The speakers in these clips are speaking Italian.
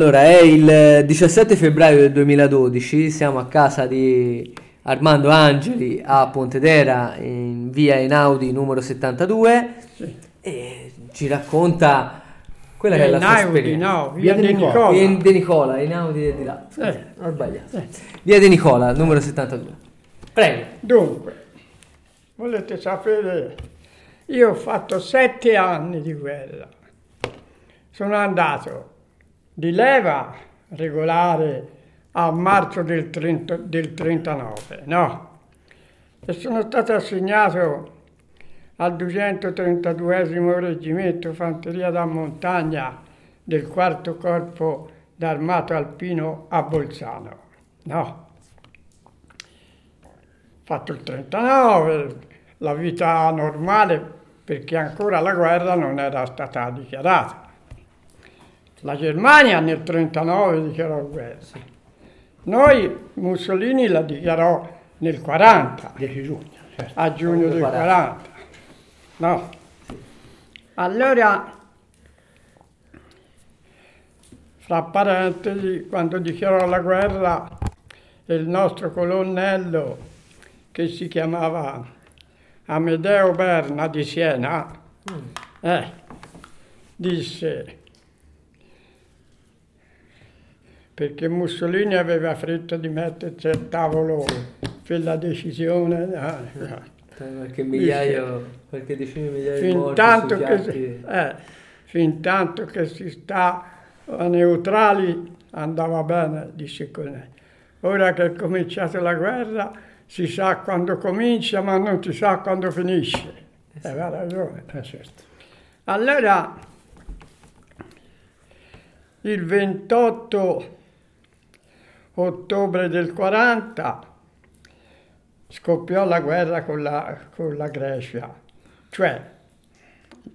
Allora, è il 17 febbraio del 2012, siamo a casa di Armando Angeli a Pontedera in via Einaudi numero 72 Sì. e ci racconta quella che è Eh, la sua esperienza. no, via Via De Nicola. Nicola. Via De Nicola, Einaudi è di là. Eh. Ho sbagliato. Via De Nicola, numero 72. Prego. Dunque, volete sapere, io ho fatto sette anni di guerra. Sono andato di leva regolare a marzo del, 30 del 39, no? E sono stato assegnato al 232 Reggimento Fanteria da Montagna del quarto corpo d'armato alpino a Bolzano, no? fatto il 39, la vita normale perché ancora la guerra non era stata dichiarata. La Germania nel 39 dichiarò guerra. Noi Mussolini la dichiarò nel 40, 10 giugno, certo. a giugno del 40. No. Allora, fra parentesi, quando dichiarò la guerra, il nostro colonnello, che si chiamava Amedeo Berna di Siena, eh, disse, perché Mussolini aveva fretta di mettersi al tavolo per la decisione, eh, eh. Qualche migliaio, qualche decine di migliaia di morti tanto, che si, eh, fin tanto che si sta a neutrali andava bene, disse Colnelli. Ora che è cominciata la guerra si sa quando comincia ma non si sa quando finisce. Aveva ragione. Eh, certo. Allora, il 28 ottobre del 40 scoppiò la guerra con la, con la Grecia, cioè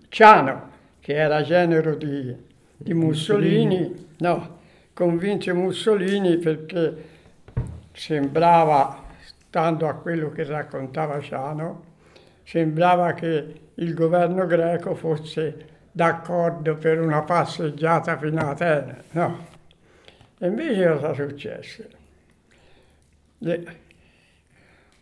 Ciano, che era genero di, di Mussolini, no, convinse Mussolini perché sembrava, stando a quello che raccontava Ciano, sembrava che il governo greco fosse d'accordo per una passeggiata fino a Atene. No. E invece cosa successe? Le-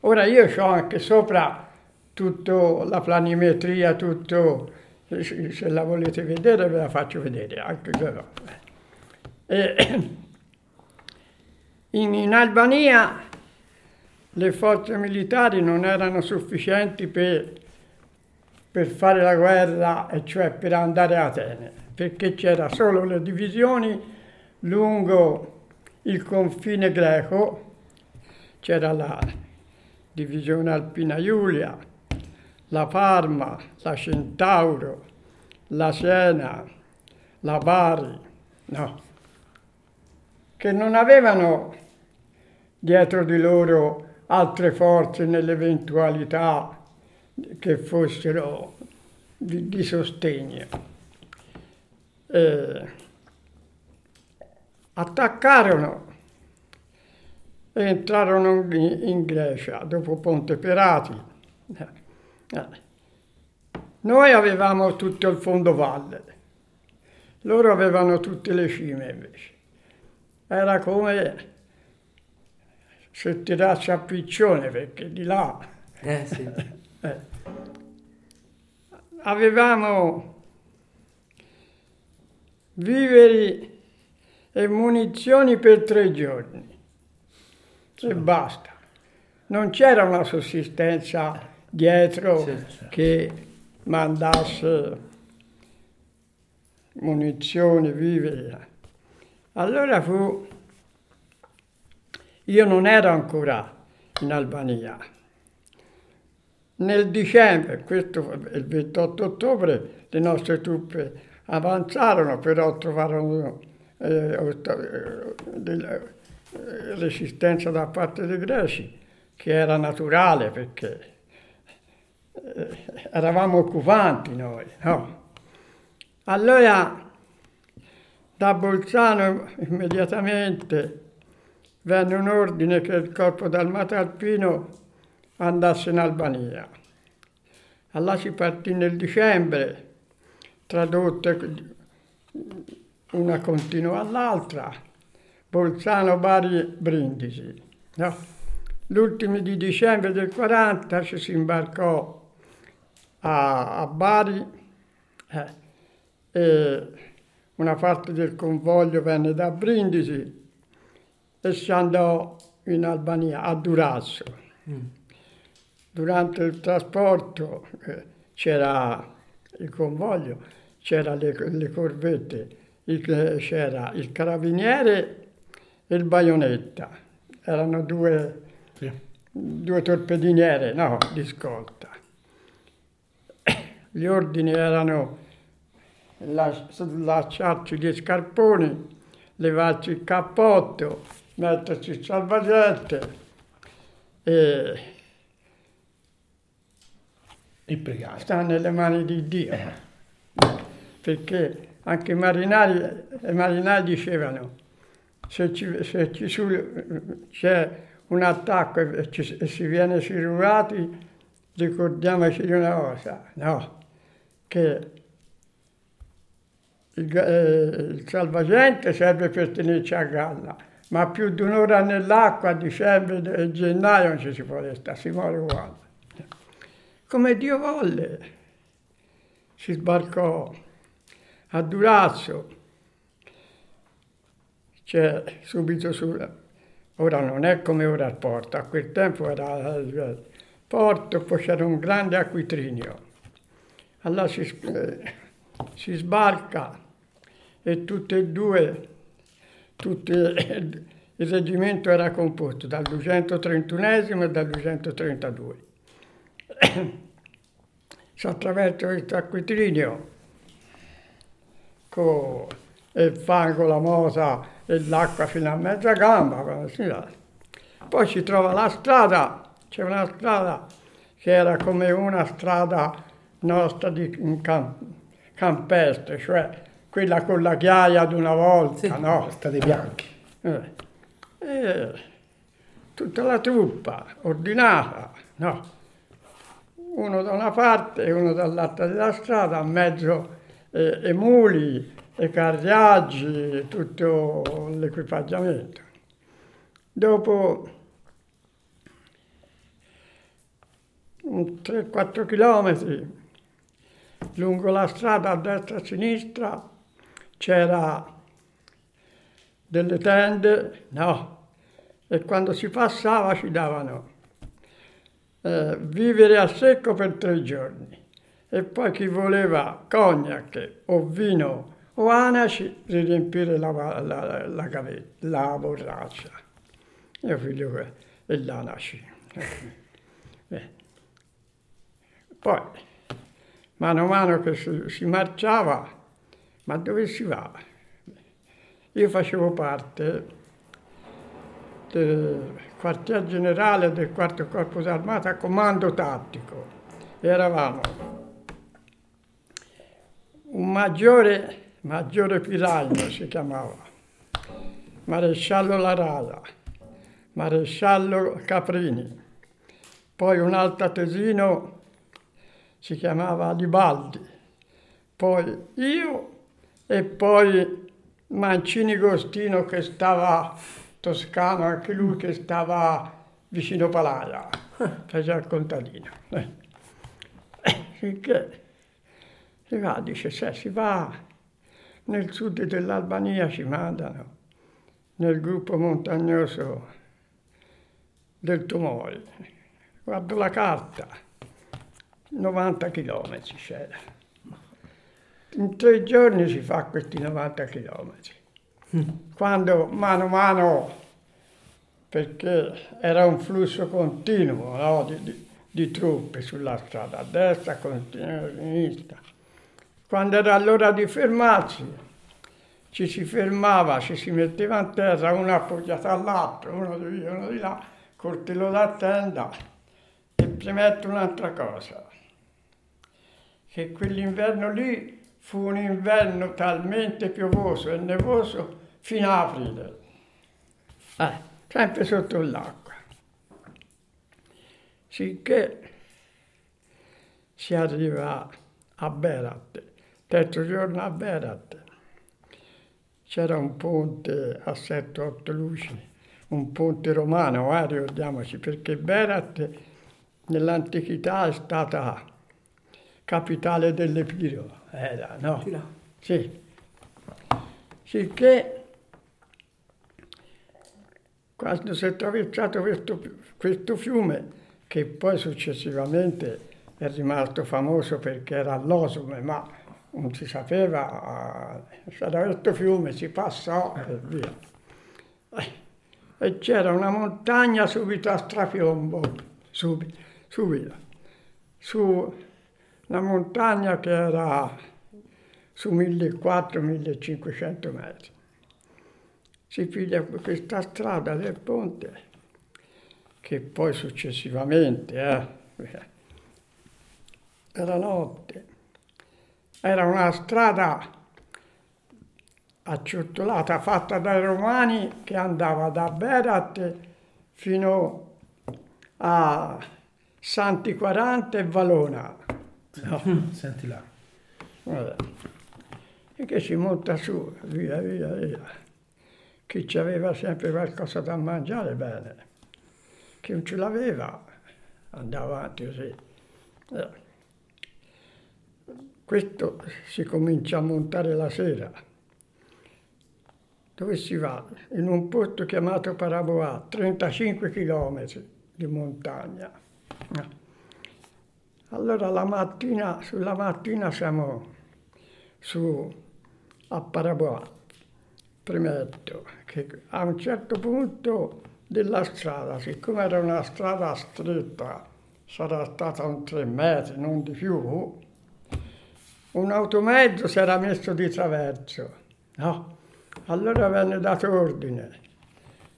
Ora io ho anche sopra tutta la planimetria, tutto, se la volete vedere ve la faccio vedere, anche quello. E in, in Albania le forze militari non erano sufficienti per, per fare la guerra, e cioè per andare a Atene, perché c'era solo le divisioni lungo il confine greco, c'era la divisione alpina Giulia, la Parma, la Centauro, la Siena, la Bari, no, che non avevano dietro di loro altre forze nell'eventualità che fossero di, di sostegno. Eh, attaccarono e entrarono in, Grecia dopo Ponte Perati. Eh, eh. Noi avevamo tutto il fondovalle, loro avevano tutte le cime invece. Era come se tirassi a piccione perché di là Eh sì. eh, avevamo viveri e munizioni per tre giorni e basta. Non c'era una sussistenza dietro Certo. che mandasse munizioni, viveri. Allora fu, io non ero ancora in Albania. Nel dicembre, questo il 28 ottobre, le nostre truppe avanzarono, però trovarono eh, eh, del- eh, resistenza da parte dei greci, che era naturale perché eravamo occupanti noi. no? Allora da Bolzano immediatamente venne un ordine che il corpo d'armata alpino andasse in Albania. Allora si partì nel dicembre, tradotte una continua all'altra, Bolzano, Bari, Brindisi. No? L'ultimo di dicembre del 40 ci si imbarcò a, a Bari eh, e una parte del convoglio venne da Brindisi e si andò in Albania, a Durazzo. Mm. Durante il trasporto eh, c'era il convoglio, c'era le, le corvette, il, c'era il carabiniere e il baionetta. Erano due, sì. due torpediniere no, di scorta. Gli ordini erano lasciarci gli scarponi, levarci il cappotto, metterci il salvagente e, e pregare. Sta nelle mani di Dio. Eh. Perché anche i marinai, i marinai dicevano se, ci, se ci su, c'è un attacco e, ci, e si viene sirurati, ricordiamoci di una cosa, no, che il, eh, il salvagente serve per tenerci a galla ma più di un'ora nell'acqua a dicembre e gennaio non ci si può restare, si muore uguale. Come Dio volle, si sbarcò a Durazzo, c'è subito su, ora non è come ora il porto, a quel tempo era il porto, poi c'era un grande acquitrinio. Allora si, si sbarca e tutte e due tutti, il reggimento era composto dal 231 e dal 232. si attraversa questo acquitrinio con il fango, la mosa e l'acqua fino a mezza gamba. Poi si trova la strada, c'è una strada che era come una strada nostra di camp- campestre, cioè quella con la ghiaia di una volta, sì, no? State bianchi. Eh. Eh, tutta la truppa ordinata, no? Uno da una parte e uno dall'altra della strada, a mezzo eh, e muli, e carriaggi, tutto l'equipaggiamento. Dopo 3-4 chilometri lungo la strada a destra e a sinistra c'era delle tende, no, e quando si passava ci davano eh, vivere a secco per tre giorni e poi chi voleva cognac o vino o anaci di riempire la, la, la, gavetta, la borraccia. Mio figlio e l'anaci. Eh. Poi, mano a mano che si, si marciava, ma dove si va? Io facevo parte del quartier generale del quarto corpo d'armata comando tattico. Eravamo un maggiore, maggiore Piragno si chiamava, maresciallo Larada, maresciallo Caprini, poi un altatesino si chiamava Alibaldi, poi io e poi Mancini Gostino che stava toscano, anche lui che stava vicino Palaia, faceva il contadino. Eh. Finché si va, dice, se si va nel sud dell'Albania ci mandano, nel gruppo montagnoso del Tumori. Guardo la carta, 90 chilometri c'era in tre giorni si fa questi 90 chilometri. Quando mano a mano, perché era un flusso continuo no? di, di, di, truppe sulla strada, a destra, continua, a sinistra. Quando era l'ora di fermarsi, ci si fermava, ci si metteva in terra, uno appoggiato all'altro, uno di lì, uno di là, col telo da tenda. E premetto un'altra cosa, che quell'inverno lì fu un inverno talmente piovoso e nevoso fino a aprile. Eh, sempre sotto l'acqua. Sicché si arriva a Berat, terzo giorno a Berat. c'era un ponte a 7-8 luci, un ponte romano, eh, ricordiamoci, perché Berat nell'antichità è stata capitale dell'Epiro, era, no? Sì. Sicché quando si è attraversato questo, questo fiume, che poi successivamente è rimasto famoso perché era all'Osume, ma non si sapeva, eh, c'era questo fiume, si passò e via. Eh, E c'era una montagna subito a strapiombo, subito, subito, su una montagna che era su 1400-1500 metri. Si piglia questa strada del ponte che poi successivamente, eh, era notte, era una strada acciottolata fatta dai romani che andava da Berat fino a Santi 40 e Valona. No. Senti là. Vabbè. E che si monta su, via, via, via. Chi ci aveva sempre qualcosa da mangiare, bene. Chi non ce l'aveva, andava avanti così. Questo si comincia a montare la sera. Dove si va? In un posto chiamato Paraboà, 35 km di montagna. Allora la mattina, sulla mattina siamo su a Paraboà, premetto che a un certo punto della strada, siccome era una strada stretta, sarà stata un tre metri, non di più, un automezzo si era messo di traverso, no? Allora venne dato ordine,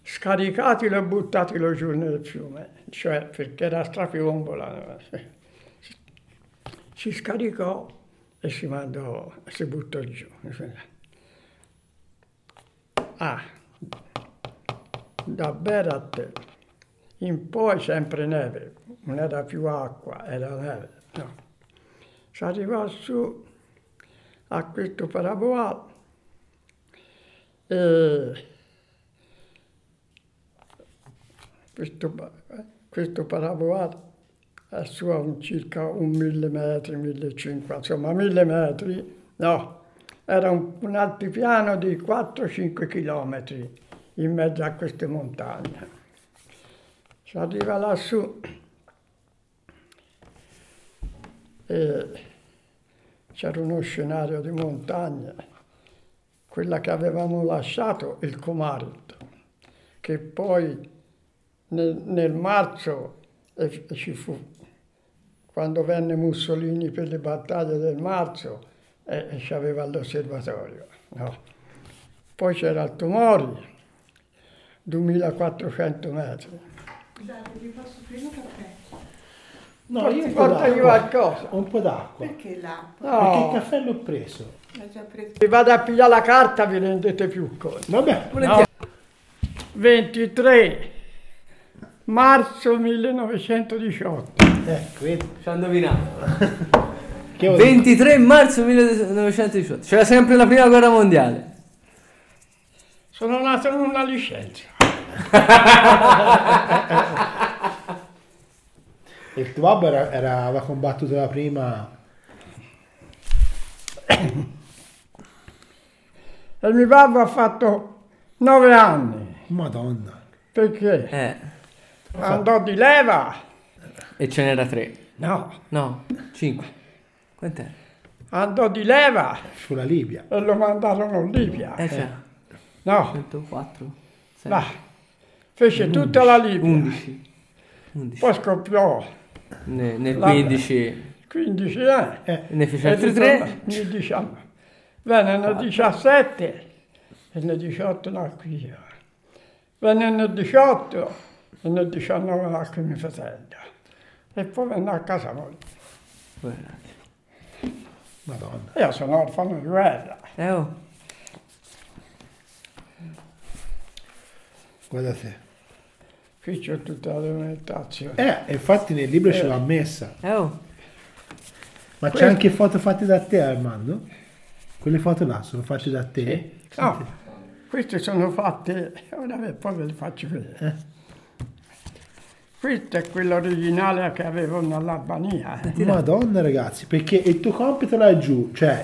scaricatelo e buttatelo giù nel fiume, cioè perché era strapiombola. Si scaricò e si mandò, si buttò giù. Ah, da Berat in poi sempre neve, non era più acqua, era neve. No. Si arrivò su a questo paraboà e questo, questo paraboà è su a circa un mille metri, 1500, insomma mille metri, no, era un, un altipiano di 4-5 chilometri in mezzo a queste montagne. Si arriva lassù e c'era uno scenario di montagne, quella che avevamo lasciato, il Comarit, che poi nel, nel marzo e- e ci fu, quando venne Mussolini per le battaglie del marzo, e, e ci aveva l'osservatorio. no. Poi c'era il Tomori, 2400 metri. Scusate, vi posso prendere un No, io un po' Portagli qualcosa. Un po' d'acqua. Perché l'acqua? Perché il No, caffè l'ho preso. L'ho già preso. se vado a pigliare la carta vi rendete più conto. Vabbè, No. 23 marzo 1918. ecco, vedi. Ci ha indovinato. Che ho detto? 23 marzo 1918. C'era sempre la prima guerra mondiale. Sono nato in una licenza. Il tuo babbo era, era- aveva combattuto la prima... E mio babbo ha fatto nove anni Madonna. perché Eh, andò di leva. e ce n'era tre. No, No, cinque. Quant'era? andò di leva Sulla Libia. e lo mandarono in Libia. Eh, c'è. No, 104. va. Fece tutta la Libia. 11. 11. Poi scoppiò Ne- nel Vabbè. 15 15 anni. Eh, ne fece altri 3. Nel 19. Venne nel 17 e nel 18 nacque io. Venne nel 18 e nel 19 nacque mio fratello. E poi venne a casa moglie. Madonna. Io sono orfano di guerra. Eh oh. Guarda te. Qui c'è tutta la documentazione. Eh, infatti nel libro ce l'ha messa. Eh oh. Ma c'è Questo- anche foto fatte da te, Armando? Quelle foto là sono fatte da te? No, questi sono fatti, ora ve- poi ve li faccio vedere. eh. Questo è quello originale che avevano all'Albania. eh. Madonna ragazzi, perché il tuo compito laggiù, cioè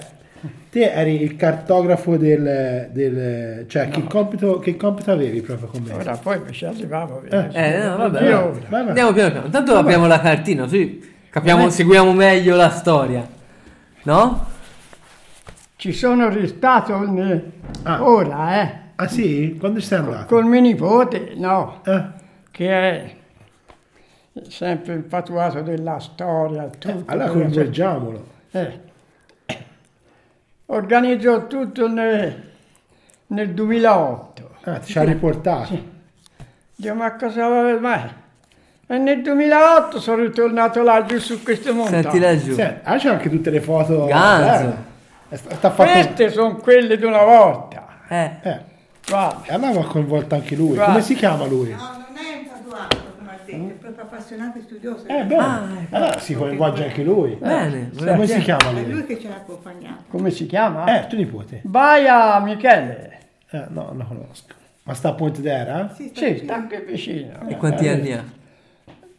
te eri il cartografo del... del cioè che, compito, che compito avevi proprio con me? Ora poi ci arrivavo. Eh, no, vabbè, Io- vabbè. vai. Andiamo piano piano. Intanto abbiamo la cartina, così capiamo, seguiamo meglio la storia. No? Ci sono ristato ne- Ah. ora, eh, Ah sì? Quando sei andato? col mio nipote, no, Eh, che è sempre infatuato della storia. Tutto, allora coinvolgiamolo. Eh. Organizzò tutto nel, nel 2008. Ah, ti ci ha riportato. Dico, ma cosa vuole mai? E nel 2008 sono ritornato laggiù su queste montagne. Senti laggiù. Sì, ah, c'è anche tutte le foto. Ganzo. Eh, fatto... Queste sono quelle di una volta. Eh. Eh, Guarda, e allora va coinvolto anche lui. Guarda. Come si chiama lui? No, non è infatuato detto, è proprio appassionato e studioso. Eh, bene. Ah, ecco. allora si coinvolge anche lui. Bene. Come si chiama È lui lui? che ci ha accompagnato. come si chiama? Eh, tuo nipote. Baia Michele. Eh, no, non lo conosco. Ma sta a Pontedera? Sì, sta Sì, vicino. sta anche vicino. E quanti anni ha?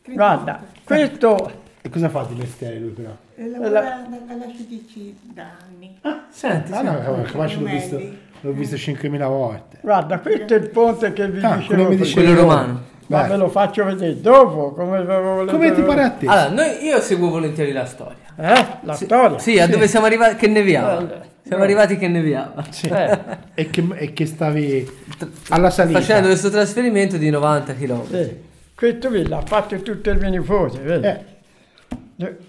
Guarda, questo E cosa fa di mestiere lui però? E lavora alla CDC da anni. Senti, Ah, no, senti. capace l'ho visto, l'ho visto 5.000 volte. Guarda, questo è il ponte che vi Ah, dicevo quello quello romano. Ma Vai. ve lo faccio vedere dopo, come Come ti pare a te? Allora, noi, io seguo volentieri la storia. Eh? La storia? Sì, a dove siamo arrivati che neviava. Eh, Siamo arrivati che neviava. Sì. Eh, E, che, e che stavi alla salita. Facendo questo trasferimento di 90 km. sì. Questo qui l'ha fatto tutto il mio nipote, vedi? Eh,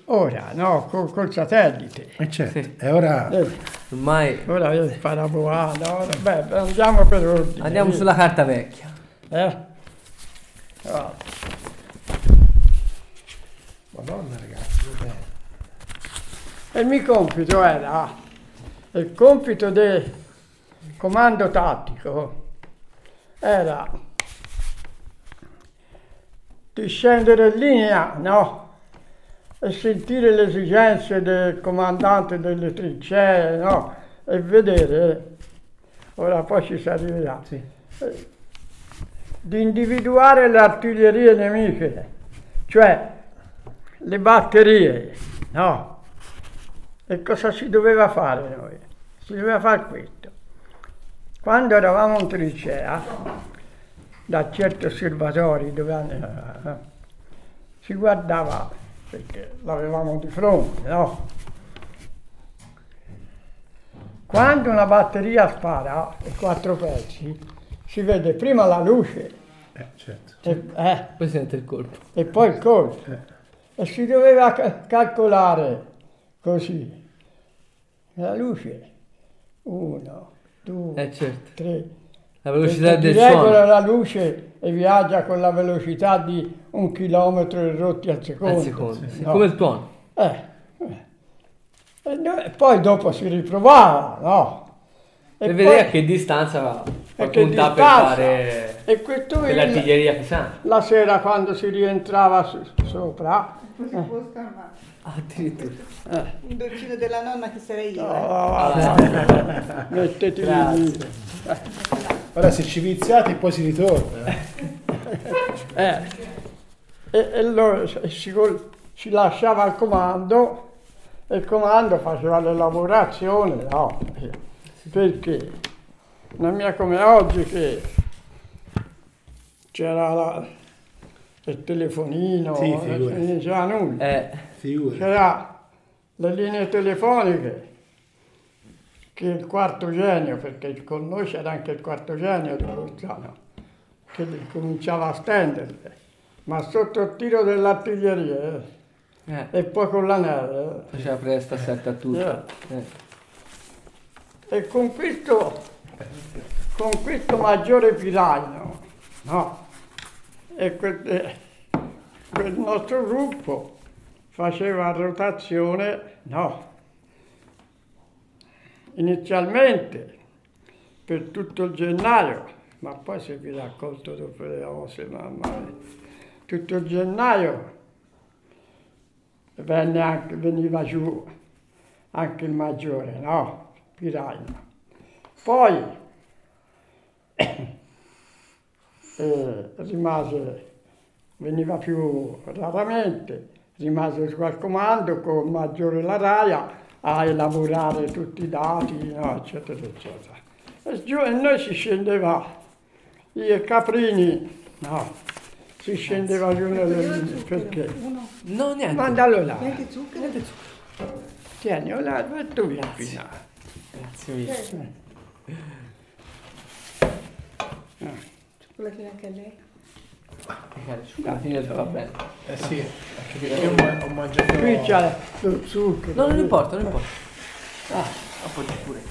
Ora, no, col, col satellite. eh, certo. Sì. E ora... Ormai Ora vedi, parabolano, ora, beh, andiamo per ordine. andiamo vedi? sulla carta vecchia. Eh? Guarda. Madonna ragazzi. E il mio compito era, il compito del comando tattico era di scendere in linea, no? E sentire le esigenze del comandante delle trincee, no? E vedere, ora poi ci si arriverà, Sì. Di individuare le artiglierie nemiche, cioè le batterie, no? E cosa si doveva fare noi? Si doveva fare questo. Quando eravamo in trincea, da certi osservatori dove eh, si guardava, perché l'avevamo di fronte, no? Quando una batteria spara, i quattro pezzi, si vede prima la luce Eh, certo. e, eh, Poi sente il colpo. e poi il colpo. E si doveva ca- calcolare così. La luce, uno, due, Eh certo. tre. La velocità del di regola suono. la luce e viaggia con la velocità di un chilometro e rotti al secondo. Al secondo. sì. No. Come il tuono. Eh, eh. E no- e poi dopo si riprovava, no? Per poi- vedere a che distanza va. E che punta per fare E questo per il- l'artiglieria pesante. la sera quando si rientrava su- sopra, Poi si può scalmare. Addirittura. Un dolcino della nonna che sarei io. eh. oh, mettetevi Grazie. lì. Ora se ci viziate poi si ritorna. eh. Eh, e, e lo- si, si lasciava al comando e il comando faceva le lavorazioni, no? Perché non è come oggi che c'era la- il telefonino, Sì, non c'era nulla. Eh. C'era le linee telefoniche che il quarto genio, perché con noi c'era anche il quarto genio di Luciano, che cominciava a stenderle, ma sotto il tiro dell'artiglieria eh, eh. e poi con la neve. Faceva presto a sette a tutto. eh. Eh. E con questo, con questo maggiore piraino, no? E quel, eh, quel nostro gruppo faceva rotazione, no? Inizialmente per tutto il gennaio, ma poi si è raccolto dopo le osse, mamma mia. Tutto il gennaio anche, veniva giù anche il maggiore, no? Piraino. Poi E rimase, veniva più raramente, rimase su al comando con Maggiore Laraia a elaborare tutti i dati, no, eccetera, eccetera. E, giù, e noi si scendeva, io e Caprini, no, si scendeva giù nelle perché? No, niente. Mandalo là, niente zucchero. tieni, là, dove tu vieni qui? là? Grazie mille. Quella che anche a lei. Alla fine va bene. Eh sì, anche perché io ho- mangiato... Qui c'è lo zucchero. No, non importa, non importa. Ah, appoggi pure.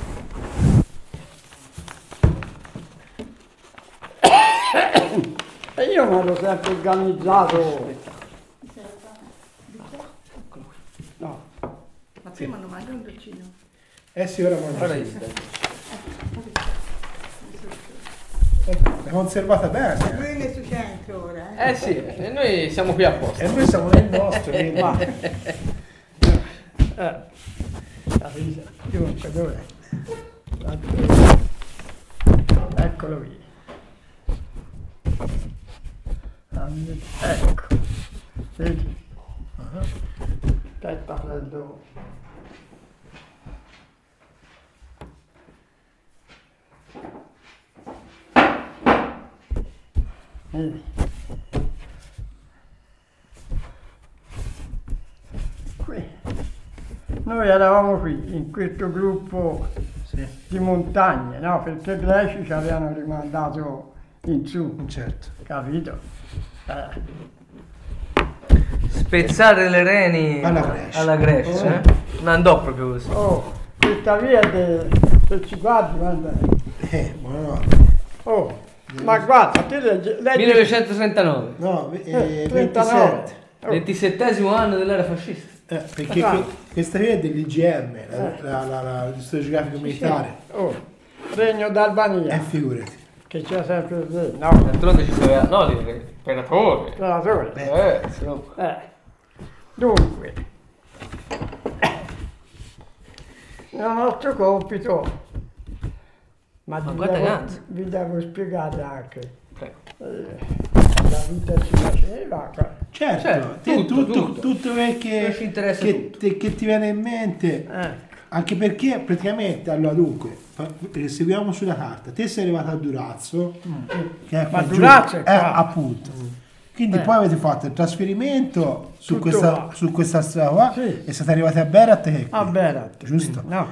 E io mi ero sempre organizzato. No, Ma prima non mangia un dolcino. Eh sì, ora mangio. È conservata bene. Lui nel suo centro ora, eh? Eh sì, e noi siamo qui apposta. E noi siamo nel nostro, ma... Eh? Dunque, dov'è? Eccolo qui. Ecco. Vedi? Aspetta, prendo... Qui. Noi eravamo qui, in questo gruppo Sì, di montagne, no? Perché i greci ci avevano rimandato in su, certo. capito? Eh, Spezzare le reni Alla Grecia. alla Grecia, eh? Non andò proprio così. Oh, questa via, de- se ci guardi, guarda. Eh, buonanotte. Oh, ma guarda, te leggi... leggi 1939, No, eh, eh, 39. 27. Oh, 27 anno dell'era fascista. Eh, perché Ah. que- questa qui è dell'IGM, la, la, la, la, l'Istituto Geografico Militare. oh, Regno d'Albania, Eh, figurati. che c'è sempre lì, no? D'altronde ci sono... No, l'imperatore. Imperatore. Eh. Eh, dunque, il nostro compito, ma, Ma vi, devo, vi devo spiegare anche, Prego. eh, la vita ci faceva, Certo, Certo, tutto, tutto, tutto. tutto quel che, che, tutto. te- che ti viene in mente, ecco, anche perché praticamente, allora dunque, eh, seguiamo sulla carta, te sei arrivato a Durazzo, che è Mm. Ma giù, Durazzo è eh, qua. appunto. Quindi Eh. poi avete fatto il trasferimento su Tutto questa, su questa strada qua Sì. e siete arrivati a Berat qui, a Berat. giusto? No,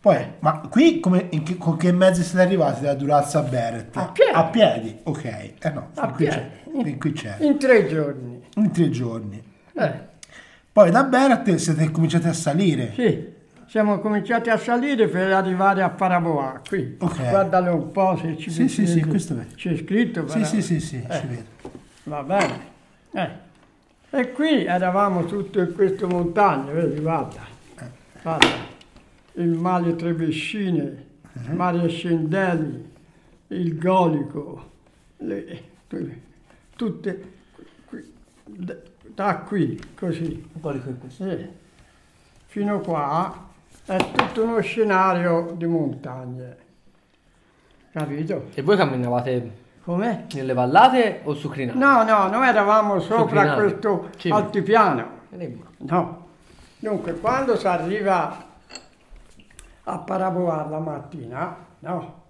Poi, ma qui come, che, con che mezzi siete arrivati da Durazzo a Beret? A piedi. A piedi, ok. Eh no, A qui, piedi. c'è, qui c'è. in tre giorni. In tre giorni. Eh, Poi da Berat siete cominciati a salire. sì, siamo cominciati a salire per arrivare a Paraboa, qui. Ok. Guardalo un po' se ci Sì, sì, sì, questo è. C'è scritto Sì, Paraboa. sì, sì, sì, Eh. ci vedo. Va bene. Eh. E qui eravamo tutto in queste montagne, vedi, guarda. Guarda. Il mare Trebescine, il mare Scendelli, il Golico, le- tutte da- qui, così. Sì. Fino qua è tutto uno scenario di montagne. Capito? E voi camminavate Com'è? nelle vallate o su crinali? No, no, noi eravamo sopra Crinale. questo Sì. altipiano. No. Dunque, quando si arriva a Paraboar la mattina, no?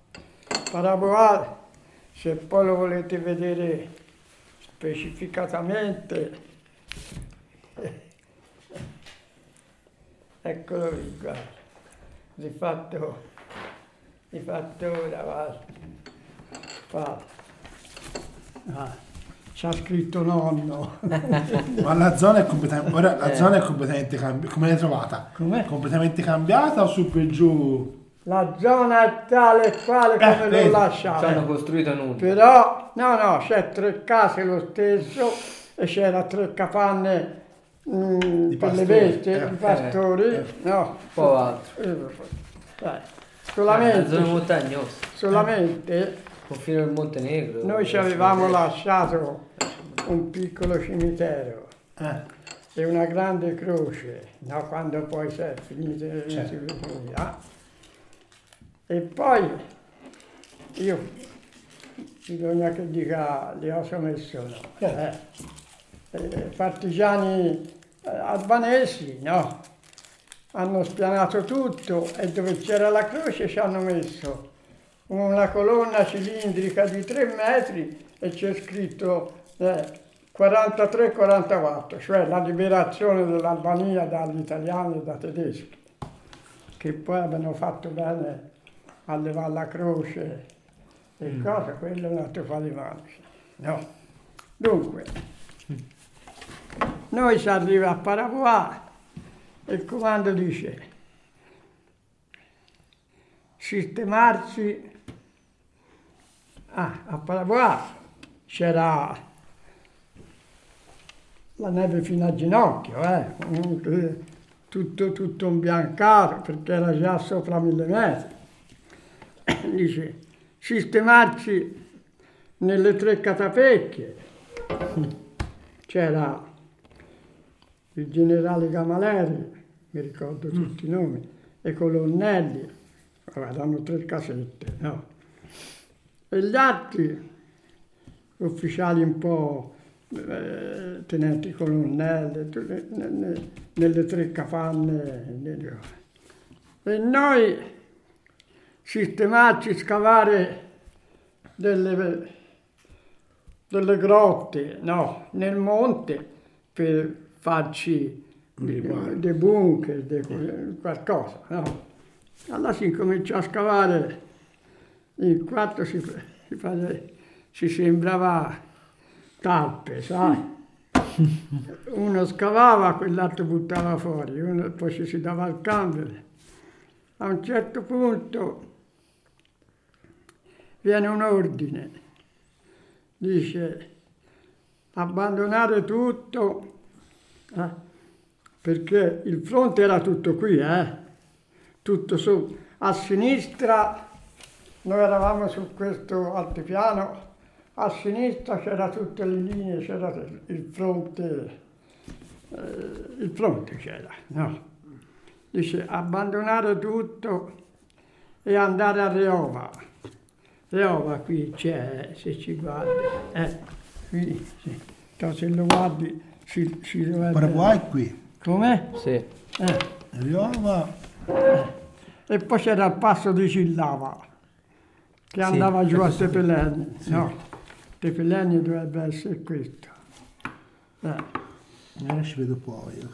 Paraboar, se poi lo volete vedere specificatamente, eccolo lì, guarda. Di fatto, di fatto ora, guarda. Guarda. Ah, c'ha scritto nonno. Ma la zona è completamente, ora la zona è completamente cambiata. Come l'hai trovata? Com'è? Completamente cambiata o su per giù? La zona è tale e quale come Eh, vedi, l'ho Ci lasciata. hanno costruito nulla. Però, no, no, c'è tre case lo stesso e c'era tre capanne mm, Di per le pastori, bestie, eh, di pastori. No, Un po' altro. Eh, Solamente, zona montagnosa. solamente Confine del Montenegro. noi ci avevamo lasciato un piccolo cimitero Eh, e una grande croce, no, quando poi si è finito Certo. E poi io bisogna che dica le ho messo no. Certo. Eh, eh, partigiani eh, albanesi, no? Hanno spianato tutto e dove c'era la croce ci hanno messo una colonna cilindrica di 3 metri e c'è scritto eh, 43-44, cioè la liberazione dell'Albania dagli italiani e dai tedeschi, che poi avevano fatto bene a levare la croce e Mm. cosa, quello è un altro fa di mano. No. Dunque, noi si arriva a Paraguay e il comando dice sistemarsi ah, a Paraguay c'era la neve fino a ginocchio, eh, tutto, tutto imbiancato perché era già sopra mille metri. Dice, sistemarci nelle tre catapecchie. C'era il generale Gamaleri, mi ricordo tutti i nomi, e colonnelli, erano tre casette, no? E gli altri ufficiali un po' eh, tenenti colonnelli, tu- ne- ne- nelle tre capanne. nelle- E noi sistemarci, scavare delle, delle grotte, no, nel monte per farci dei bunker, dei- qualcosa, no. Allora si incominciò a scavare, in quattro si, si, si sembrava talpe, sai? Uno scavava, quell'altro buttava fuori, uno, poi ci si dava il cambio. A un certo punto viene un ordine, dice abbandonare tutto, eh, perché il fronte era tutto qui, eh, tutto su. A sinistra, noi eravamo su questo altipiano, a sinistra c'era tutte le linee, c'era il fronte, eh, il fronte c'era, no? Dice abbandonare tutto e andare a Reova. Reova qui c'è, se ci guardi, eh, qui, sì. Então, se lo guardi si, si dovrebbe... Paraguay qui. Come? Sì. Eh. Riova. E poi c'era il passo di Cillava, che Sì, andava giù a Tepeleni. No, Tepeleni dovrebbe essere questo. Eh, Ora ci vedo poi.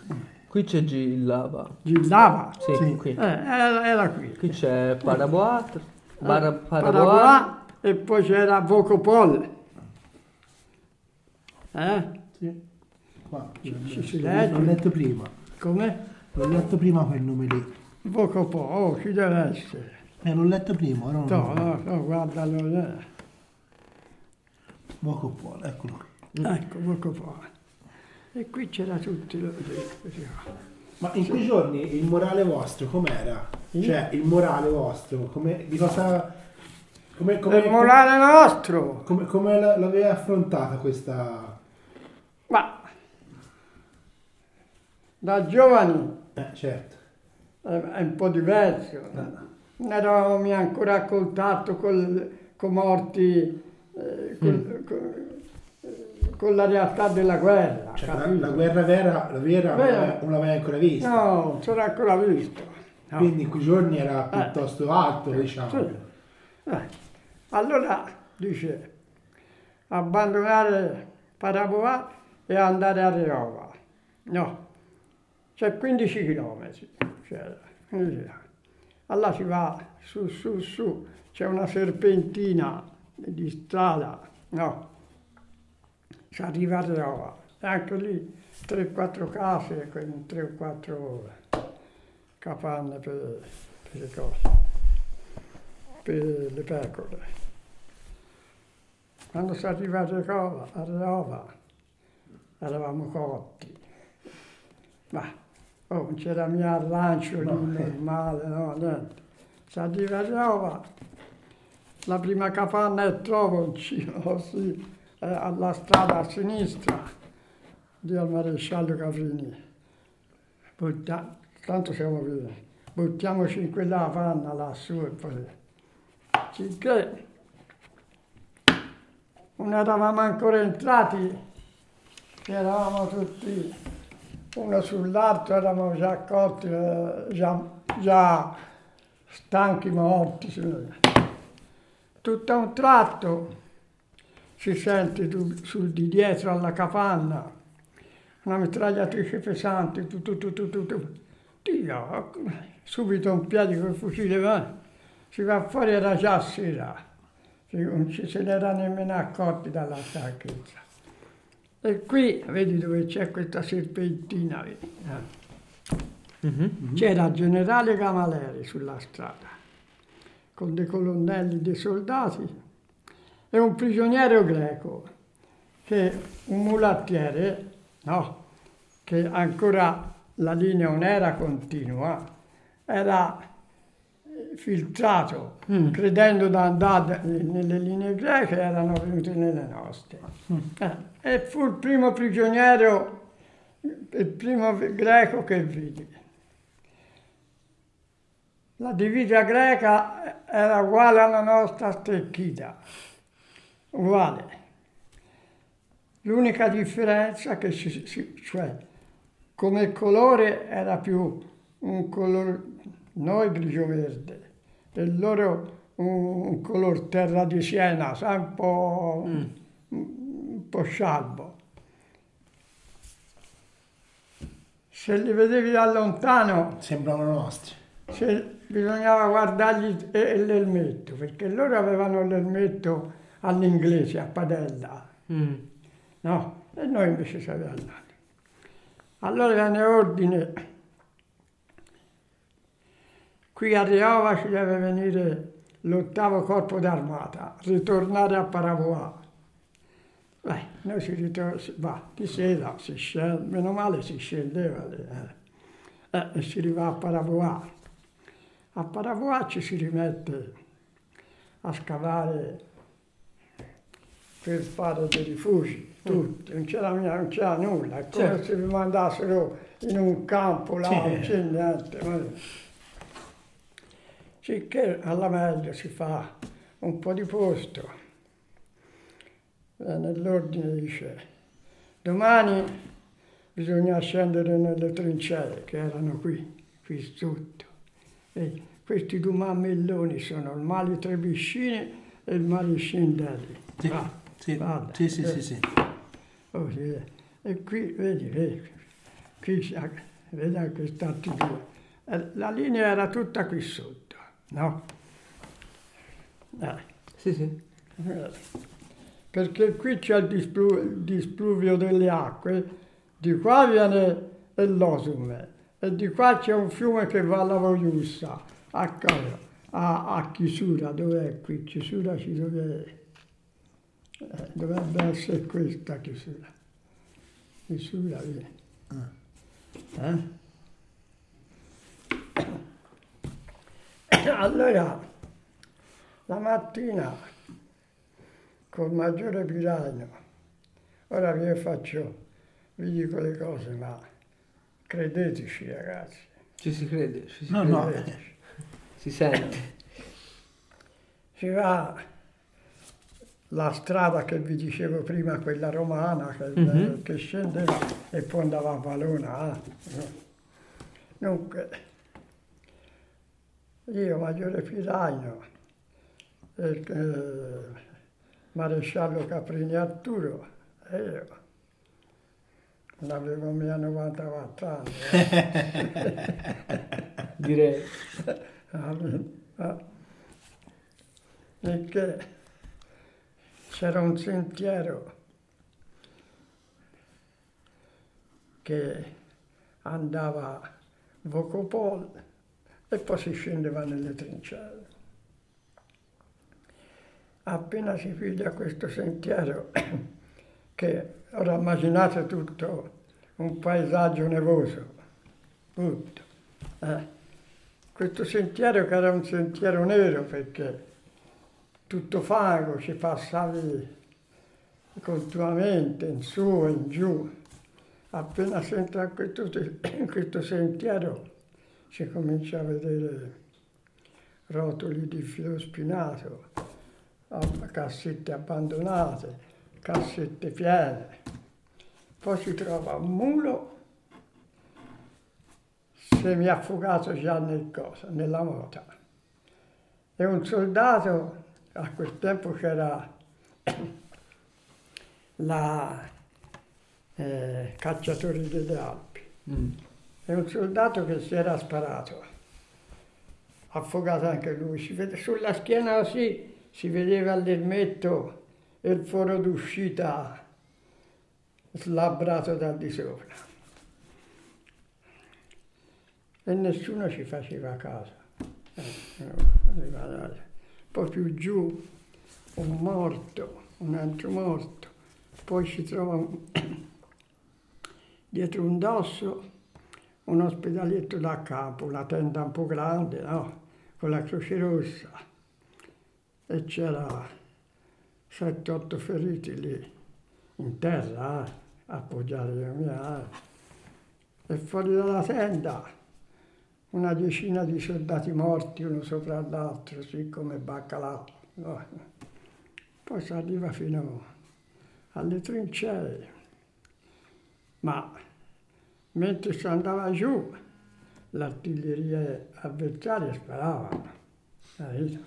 Qui c'è Gillava. Gillava, Sì, Sì. qui. eh, era, era qui. Qui c'è Paraboa, Bara- Eh, Paraboa, e poi c'era Vocopol. Eh? Sì. Qua. Ci si legge. L'ho letto prima. Come? L'ho letto prima quel nome lì. Vocopol, oh, ci deve essere. Eh, l'ho letto prima, ora No, no, no, guardalo. eh. Poco po', eccolo qui. Ecco, Vocopol. E qui c'era tutto. il- Ma in quei giorni il morale vostro com'era? Sì. Cioè, il morale vostro, come, di cosa... Come, come, Il morale nostro. come, come la- l'aveva affrontata questa... Ma da giovani Eh, certo. eh, è un po' diverso. Non eravamo ancora a contatto col, con morti, eh, col- col- eh, con la realtà della guerra. Cioè, la, la guerra vera, la vera Vera. non l'aveva ancora vista. No, non c'era ancora visto. No. Quindi in quei giorni era piuttosto alto, diciamo. Sì. Eh, Allora dice abbandonare Paraboa e andare a Reova. No, c'è 15 chilometri. c'era. Allora si va su, su, su, c'è una serpentina di strada, no, si arriva a Reova. E anche lì 3-4 case, con 3 o 4 capanne per, per le cose per le pecore. Quando si arriva a Reova, a Reova eravamo cotti. Ma oh, non c'era mia arrancio lì normale, no, niente. Si arriva a Reova, la prima capanna è Trovoncino, sì, è alla strada a sinistra di al maresciallo Caprini. Butta- tanto siamo via, buttiamoci in quella panna lassù e poi... Finché non eravamo ancora entrati, eravamo tutti uno sull'altro, eravamo già accolti, eh, già, già stanchi, morti. Tutto a un tratto si sente sul di dietro alla capanna una mitragliatrice pesante, tu, tu, tu, tu, tu, tu. Dio, subito un piede col fucile, va. si va fuori era già sera, non ci se n'era nemmeno accorti dalla stanchezza. E qui, vedi dove c'è questa serpentina, vedi? eh. C'era il generale Camaleri sulla strada, con dei colonnelli, dei soldati e un prigioniero greco, che un mulattiere, no, che ancora la linea non era continua, era filtrato, credendo di andare nelle linee greche, erano venuti nelle nostre. Eh, e fu il primo prigioniero, il primo greco che vidi. La divisa greca era uguale alla nostra stecchita, uguale. L'unica differenza che si, si- cioè come colore era più un colore noi grigio verde e loro un, color terra di siena, un po', un po' scialbo. Se li vedevi da lontano Sembrano nostri. se bisognava guardargli e- l'elmetto, perché loro avevano l'elmetto all'inglese, a padella, Mm. no? E noi invece sapevamo andare. Allora venne ordine, qui a Riova ci deve venire l'ottavo corpo d'armata, ritornare a Paravoa. Beh, noi si ritorna, va, di sera si scende, meno male si scendeva, eh, eh, e si arriva a Paravoa. A Paravoa ci si rimette a scavare per fare dei rifugi, tutti, non c'era, non c'era nulla, è come Certo. se vi mandassero in un campo là, non c'è niente. ma- Sicché alla meglio si fa un po' di posto. Eh, Nell'ordine dice, domani bisogna scendere nelle trincee che erano qui, qui sotto. E questi due mammelloni sono il Mali Trebiscini e il Mali Scindelli. Sì, Va, sì, vada. sì, sì, Eh, sì, sì. oh, sì, eh. E qui, vedi, vedi, qui, vedi anche stati due. Eh, La linea era tutta qui sotto, no? Eh. Sì, sì. perché qui c'è il, displu- displuvio delle acque, di qua viene l'Osume e di qua c'è un fiume che va alla Vogliussa, a, cosa? a, a Chisura, dov'è qui? Chisura ci dove, eh, dovrebbe essere questa Chisura. Chisura, via. Eh? Allora, la mattina col maggiore Piraino. Ora vi faccio, vi dico le cose, ma credeteci ragazzi. Ci si crede, ci si, No, crede. no, eh, si sente. Si va la strada che vi dicevo prima, quella romana, che, Mhm. che scendeva e poi andava a Valona. eh. Dunque, io maggiore Piraino, e, eh, maresciallo Caprini Arturo, e io non avevo mia 94 anni. eh. Direi. Che c'era un sentiero che andava a Vocopol e poi si scendeva nelle trincee. Appena si piglia questo sentiero, che ora immaginate tutto un paesaggio nevoso, tutto. eh. Questo sentiero che era un sentiero nero perché tutto fango, ci passavi continuamente in su e in giù. Appena si entra in questo, in questo sentiero si comincia a vedere rotoli di filo spinato, cassette abbandonate, cassette piene. Poi si trova un mulo semi-affogato già nel cosa, nella mota. E un soldato, a quel tempo c'era la eh, cacciatori delle Alpi, Mm. E un soldato che si era sparato, affogato anche lui, vede, sulla schiena così si vedeva l'elmetto e il foro d'uscita slabbrato da di sopra. E nessuno ci faceva caso. Eh, Poi più giù un morto, un altro morto, poi si trova dietro un dosso un ospedaletto da capo, una tenda un po' grande, no? Con la croce rossa. E c'era 7-8 feriti lì, in terra, eh, appoggiati a mia. eh. E fuori dalla tenda una decina di soldati morti, uno sopra l'altro, così come baccalà. no? Poi si arriva fino alle trincee. Ma mentre si andava giù, l'artiglieria avversaria sparava. Eh.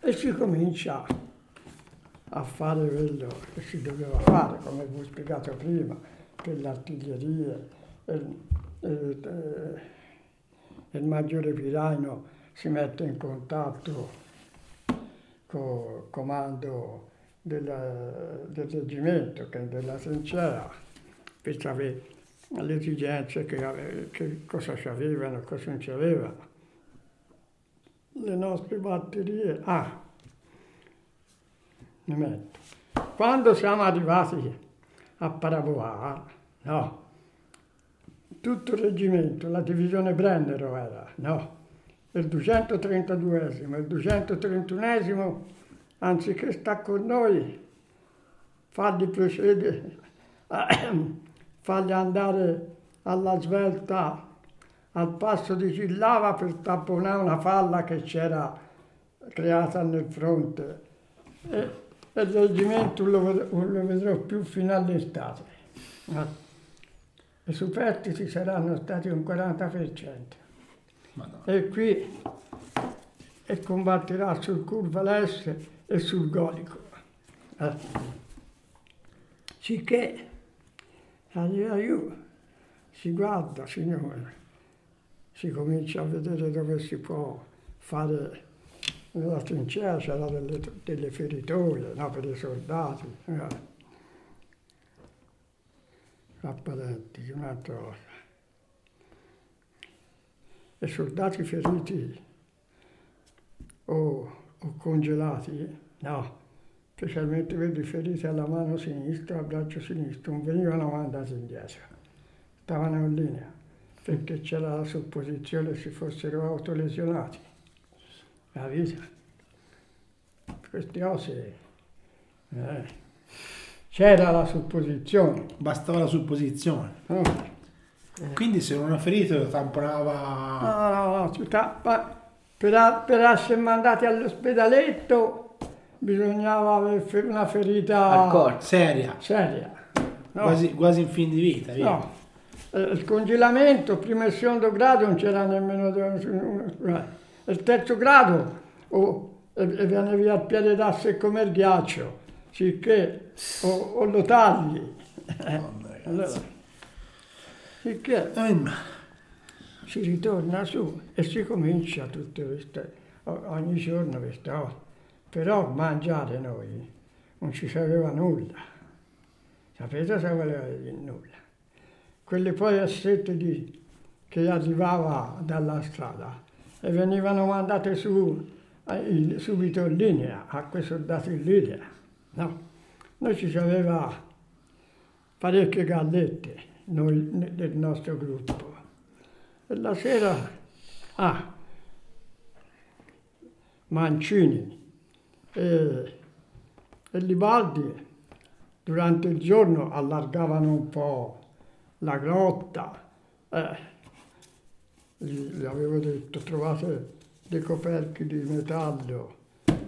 E si comincia a fare quello che si doveva fare, come vi ho spiegato prima, per l'artiglieria. Il, il- eh, il maggiore Piraino si mette in contatto col comando del, del reggimento, che della trincea, per sapere le esigenze, che, che cosa ci avevano, cosa non ci avevano. Le nostre batterie, ah, mi metto. Quando siamo arrivati a Paraboa, no, tutto il reggimento, la divisione Brennero era, no, il 232esimo, il 231esimo, anziché sta con noi, farli procedere, farli andare alla svelta al passo di Cillava per tamponare una falla che c'era creata nel fronte. E, e il reggimento lo, lo vedrò più fino all'estate. I superstiti saranno stati un 40%. Madonna. E qui e combatterà sul Curvalesse e sul Golico. Eh. Sicché arriva giù, si guarda, signore, si comincia a vedere dove si può fare nella trincea c'era delle, delle feritoie no, per i soldati. eh. Apparenti, un'altra cosa. E soldati feriti o, o congelati, no, specialmente quelli feriti alla mano sinistra, al braccio sinistro, non venivano mandati indietro, stavano in linea perché c'era la supposizione si fossero autolesionati. La vita. Queste cose. eh, c'era la supposizione. Bastava la supposizione. no? Quindi se non era ferito lo tamponava... No, no, no, tutta- ma per, per essere mandati all'ospedaletto bisognava avere una ferita corpo. Seria. seria. No, Quasi, quasi in fin di vita, via. no. Eh, Il congelamento, primo e secondo grado non c'era nemmeno... eh, Il terzo grado o, e, e viene via il piede d'asse come il ghiaccio, sicché o, o lo tagli. Allora, sicché Ehm, si ritorna su e si comincia tutte queste, o- ogni giorno queste cose. Però mangiare noi non ci sapeva nulla. Sapete se voleva dire nulla? Quelle poi assette di, che arrivava dalla strada e venivano mandate su eh, subito in linea, a quei soldati in linea. No, noi ci aveva parecchie gallette noi, del nostro gruppo. E la sera, ah, Mancini e, e Libaldi durante il giorno allargavano un po' la grotta. Eh, gli, avevo detto trovate dei coperchi di metallo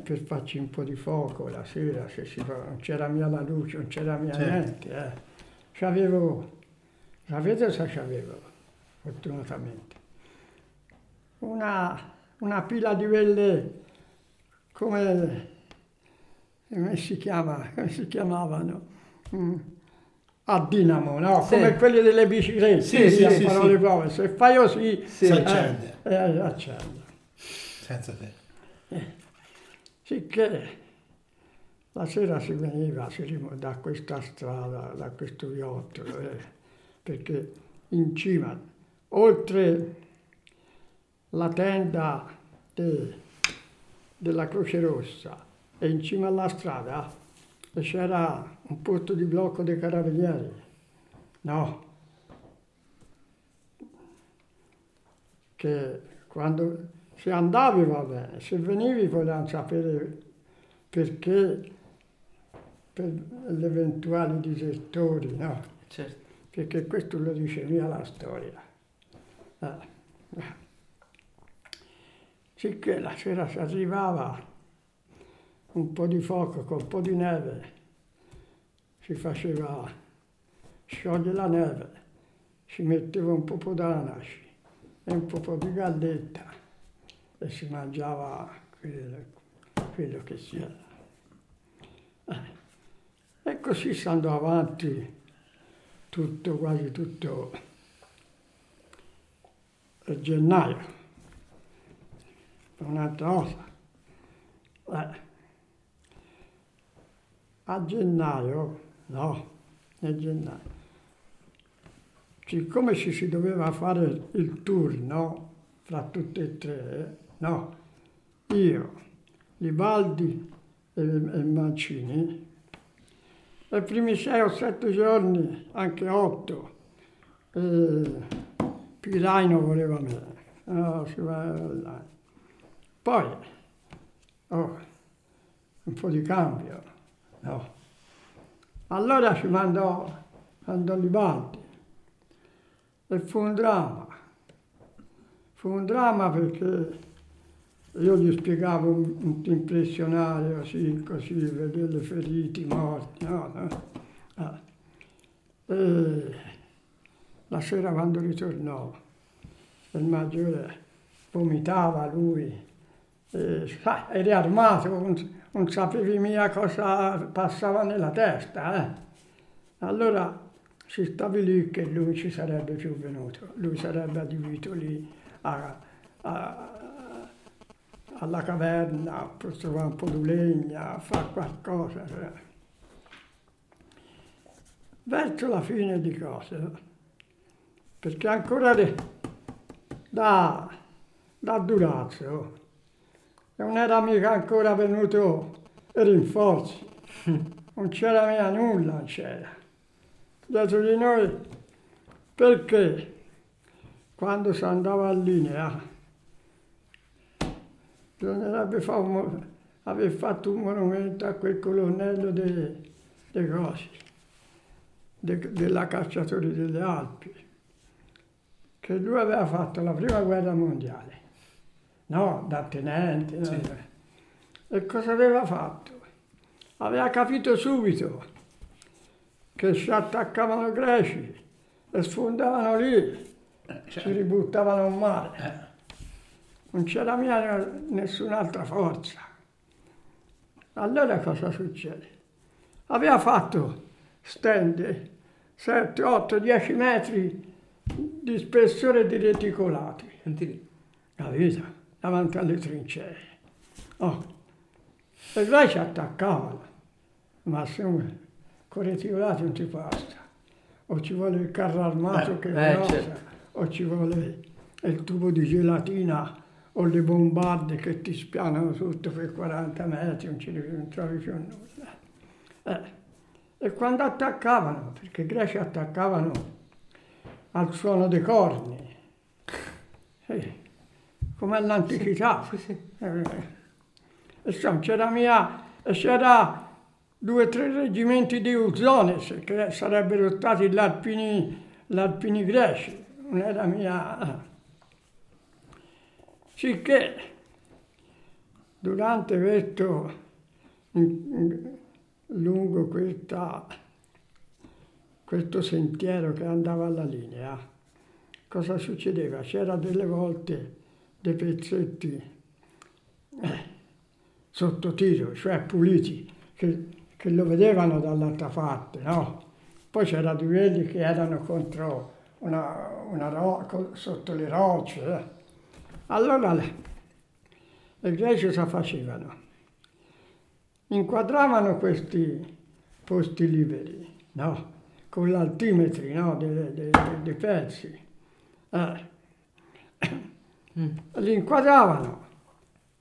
per farci un po' di fuoco la sera, se si fa, non c'era mia la luce, non c'era mia niente. Eh. C'avevo, sapete cosa c'avevo, fortunatamente? Una, una pila di quelle, come, come si chiama, come si chiamavano? Mm, A dinamo, no? Sì. Come quelli delle biciclette, Sì, sì, sì, parole sì. povere. Se fai così, Sì. Si eh, accende. eh, accende. Senza te. Sicché la sera si veniva si rim- da questa strada, da questo viottolo, eh, perché in cima, oltre la tenda de- della Croce Rossa e in cima alla strada c'era un posto di blocco dei carabinieri. No. Che quando se andavi va bene, se venivi volevano sapere perché per gli eventuali disertori, no? Certo. Perché questo lo dice mia la storia. Sicché la sera si arrivava un po' di fuoco con un po' di neve, si faceva sciogliere la neve, si metteva un po' d'anaci e un po' di galletta e si mangiava quello, quello che c'era. Eh. E così stando avanti tutto, quasi tutto il gennaio. Un'altra cosa. Eh. A gennaio, no, nel gennaio, siccome ci si doveva fare il tour, no, fra tutte e tre, no, io, Libaldi e, e Mancini, i primi sei o sette giorni, anche otto, eh, Piraino voleva me. Là. Poi, oh, un po' di cambio, no. Allora ci mandò, mandò Libaldi e fu un dramma. Fu un dramma perché io gli spiegavo un, un impressionario così, così, vedere feriti, morti, no, no. Ah. E la sera quando ritornò, il maggiore vomitava lui, e, sai, eri armato, non, non sapevi mica cosa passava nella testa. Eh. Allora si stabilì che lui ci sarebbe più venuto, lui sarebbe adibito lì a, a- alla caverna, a trovare un po' di legna, a fare qualcosa. cioè. Verso la fine di cose, perché ancora de- da, da Durazzo non era mica ancora venuto i rinforzi, non c'era mica nulla, non c'era. Dietro di noi, perché quando si andava in linea bisognerebbe aver fatto un monumento a quel colonnello dei, dei cosi, de- della cacciatori delle Alpi, che lui aveva fatto la prima guerra mondiale, no, da tenente. no? E cosa aveva fatto? Aveva capito subito che si attaccavano i greci e sfondavano lì, si ributtavano in mare. Non c'era mia nessun'altra forza. Allora cosa succede? Aveva fatto stende 7, 8, 10 metri di spessore di reticolati, Senti lì. capito? Davanti alle trincee. Oh. E là ci attaccavano, ma se un- con i reticolati non ti basta. O ci vuole il carro armato Eh, che eh, grossa, certo. o ci vuole il tubo di gelatina o le bombarde che ti spianano tutto per 40 metri, non, ci, non trovi più nulla. Eh. E quando attaccavano, perché i greci attaccavano al suono dei corni, eh, come all'antichità. Sì, sì. Eh, insomma, c'era mia, c'era due o tre reggimenti di Uzones che sarebbero stati gli alpini, gli alpini greci, non era mia. Sicché durante questo, lungo questa, questo sentiero che andava alla linea, cosa succedeva? C'era delle volte dei pezzetti eh, sotto tiro, cioè puliti, che, che lo vedevano dall'altra parte, no? Poi c'era di quelli che erano contro una, una ro- sotto le rocce. eh. Allora le greci cosa facevano? Inquadravano questi posti liberi, no? Con l'altimetri, no? Dei, dei- dei pezzi. Eh. Li inquadravano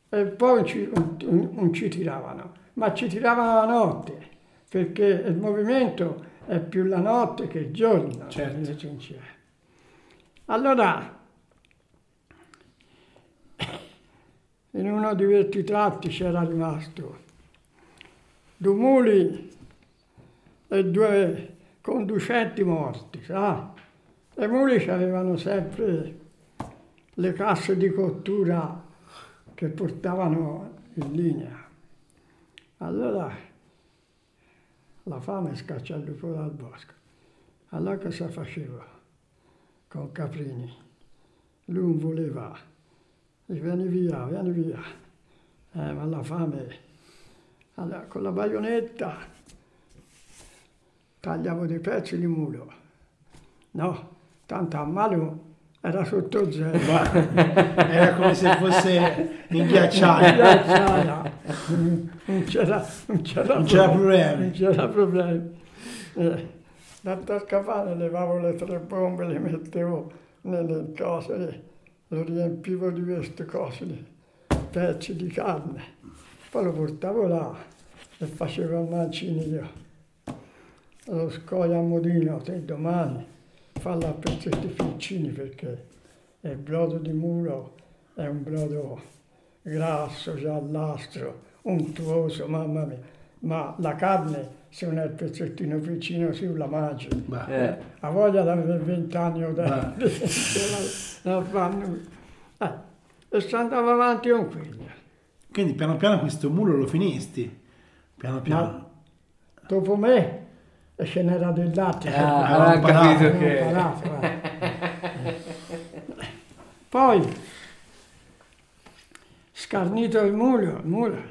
e poi ci, un, un- un ci tiravano, ma ci tiravano la notte, perché il movimento è più la notte che il giorno. Certo. Allora, in uno di questi tratti c'era rimasto due muli e due conducenti morti, sa? I muli avevano sempre le casse di cottura che portavano in linea. Allora la fame scaccia il lupo dal bosco. Allora cosa faceva con Caprini? Lui non voleva, vieni via, vieni via. Eh, ma la fame, allora con la baionetta tagliavo dei pezzi di mulo. No, tanto a mano era sotto zero. Ma era come se fosse inghiacciato. Ghiacciaia. Non c'era, non c'era, Non c'era problemi. Non c'era problemi. Eh, da Toscafane levavo le tre bombe, le mettevo nelle cose, le- lo riempivo di queste cose, di pezzi di carne. Poi lo portavo là e facevo il mancino io. Lo scoglio a modino, te domani farlo a pezzetti piccini perché il brodo di mulo è un brodo grasso, giallastro, untuoso, mamma mia. Ma la carne, se non è il pezzettino piccino, si la mangi. Ma- Eh. Ha voglia di avere vent'anni o da... Non fanno... Eh, e si andava avanti con quello. Quindi piano piano questo mulo lo finisti. Piano piano. Ma dopo me e ce n'era del latte. Ah, aveva imparato, che... imparato, eh. Poi scarnito il mulo, il mulo,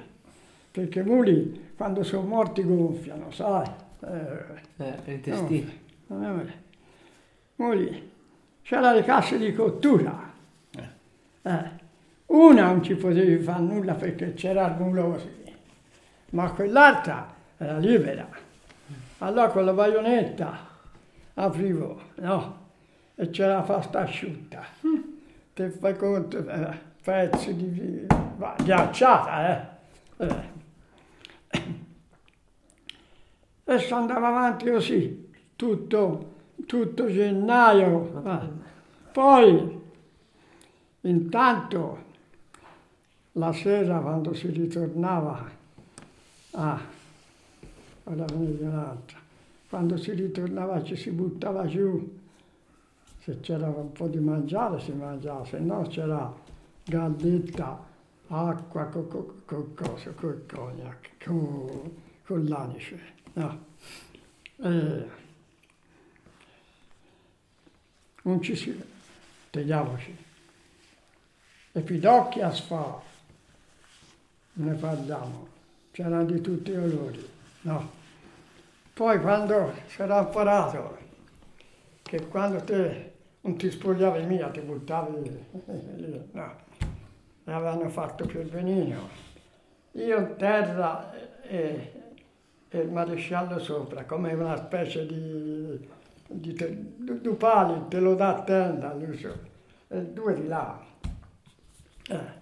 perché i muli quando sono morti gonfiano, sai? Eh, Eh, intestino. no. Muli, c'era le casse di cottura. Eh, Una non ci potevi fare nulla perché c'era il mulo così, ma quell'altra era libera. Allora con la baionetta aprivo, no? E c'era la pasta asciutta. Te fai conto, eh, pezzi di ghiacciata, eh. eh. E si andava avanti così, tutto, tutto gennaio. eh. Poi, intanto, la sera quando si ritornava, ah, ora ve ne dico un'altra, quando si ritornava ci si buttava giù, se c'era un po' di mangiare si mangiava, se no c'era galletta, acqua con co, co, cosa, col cognac, con, con l'anice. No. Eh, non ci si... Tagliamoci. E pidocchi a sfa, ne parliamo, c'erano di tutti i colori, no. Poi quando era imparato che quando te non ti spogliavi mia, ti buttavi lì, no. E avevano fatto più il benino. Io terra e, e il maresciallo sopra, come una specie di, di te, due pali, te lo dà a tenda, lui so, e due di là. Eh.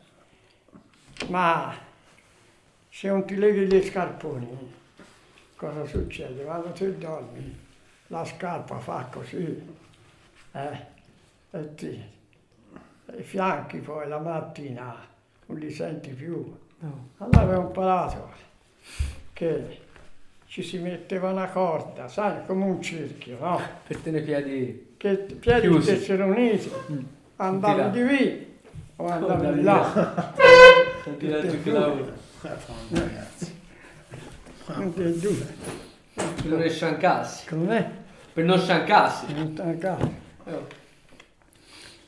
Ma se non ti leghi gli scarponi, cosa succede? Quando ti dormi, la scarpa fa così, eh, e ti, i fianchi poi la mattina non li senti più. Allora avevo imparato che ci si metteva una corda, sai, come un cerchio, no? Per tenere i piedi... Che i piedi Chiusi. stessero uniti, andavi là. di qui o andavi Andavi di là. Non ti dà più lavoro. Madonna, ragazzi. tutte e due. Per non sciancassi. Com'è? Per non sciancassi. Non casa. Oh.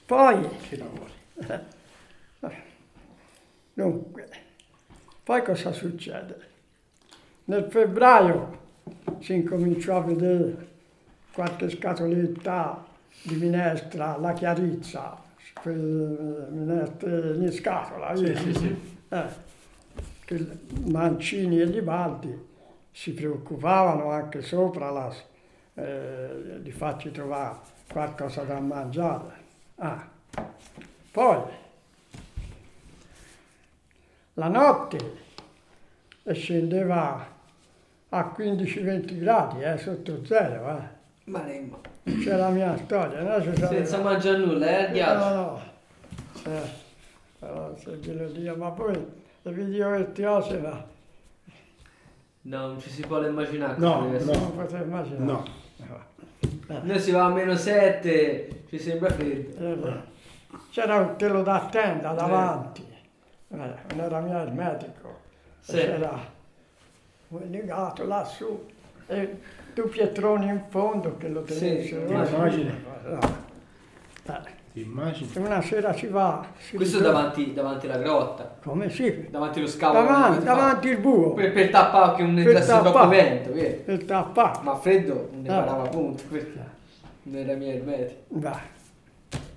Poi, Che lavori. dunque, poi cosa succede? Nel febbraio si incominciò a vedere qualche scatoletta di minestra, la chiarizza, quelle minestre in scatola, Sì, sì, sì. Eh, Mancini e Libaldi si preoccupavano anche sopra la, eh, di farci trovare qualcosa da mangiare. Ah. Poi, la notte scendeva a 15-20 gradi, eh, sotto zero, eh. Ma lei, ma- C'è la mia storia, no? Senza mangiare nulla, eh, il ghiaccio. No, no. Però se glielo dico, ma poi le video queste ma No, non ci si può immaginare. No, no. immaginare. No. Noi si va a meno 7, ci sembra freddo. Eh, C'era un telo da tenda davanti, eh, non era mio il medico, Sì. c'era un legato lassù e due pietroni in fondo che lo Sì, tenessero. ti immagini? No. Ti immagini? e una sera si va, si Questo ritorna- davanti, davanti alla grotta, Come sì? davanti allo scavo. Davanti, che davanti il buco, Per, per tappare che non entrasse troppo vento, vero? per tappare. Ma freddo non ne Ah. parava punto, questo non era mia ermetica.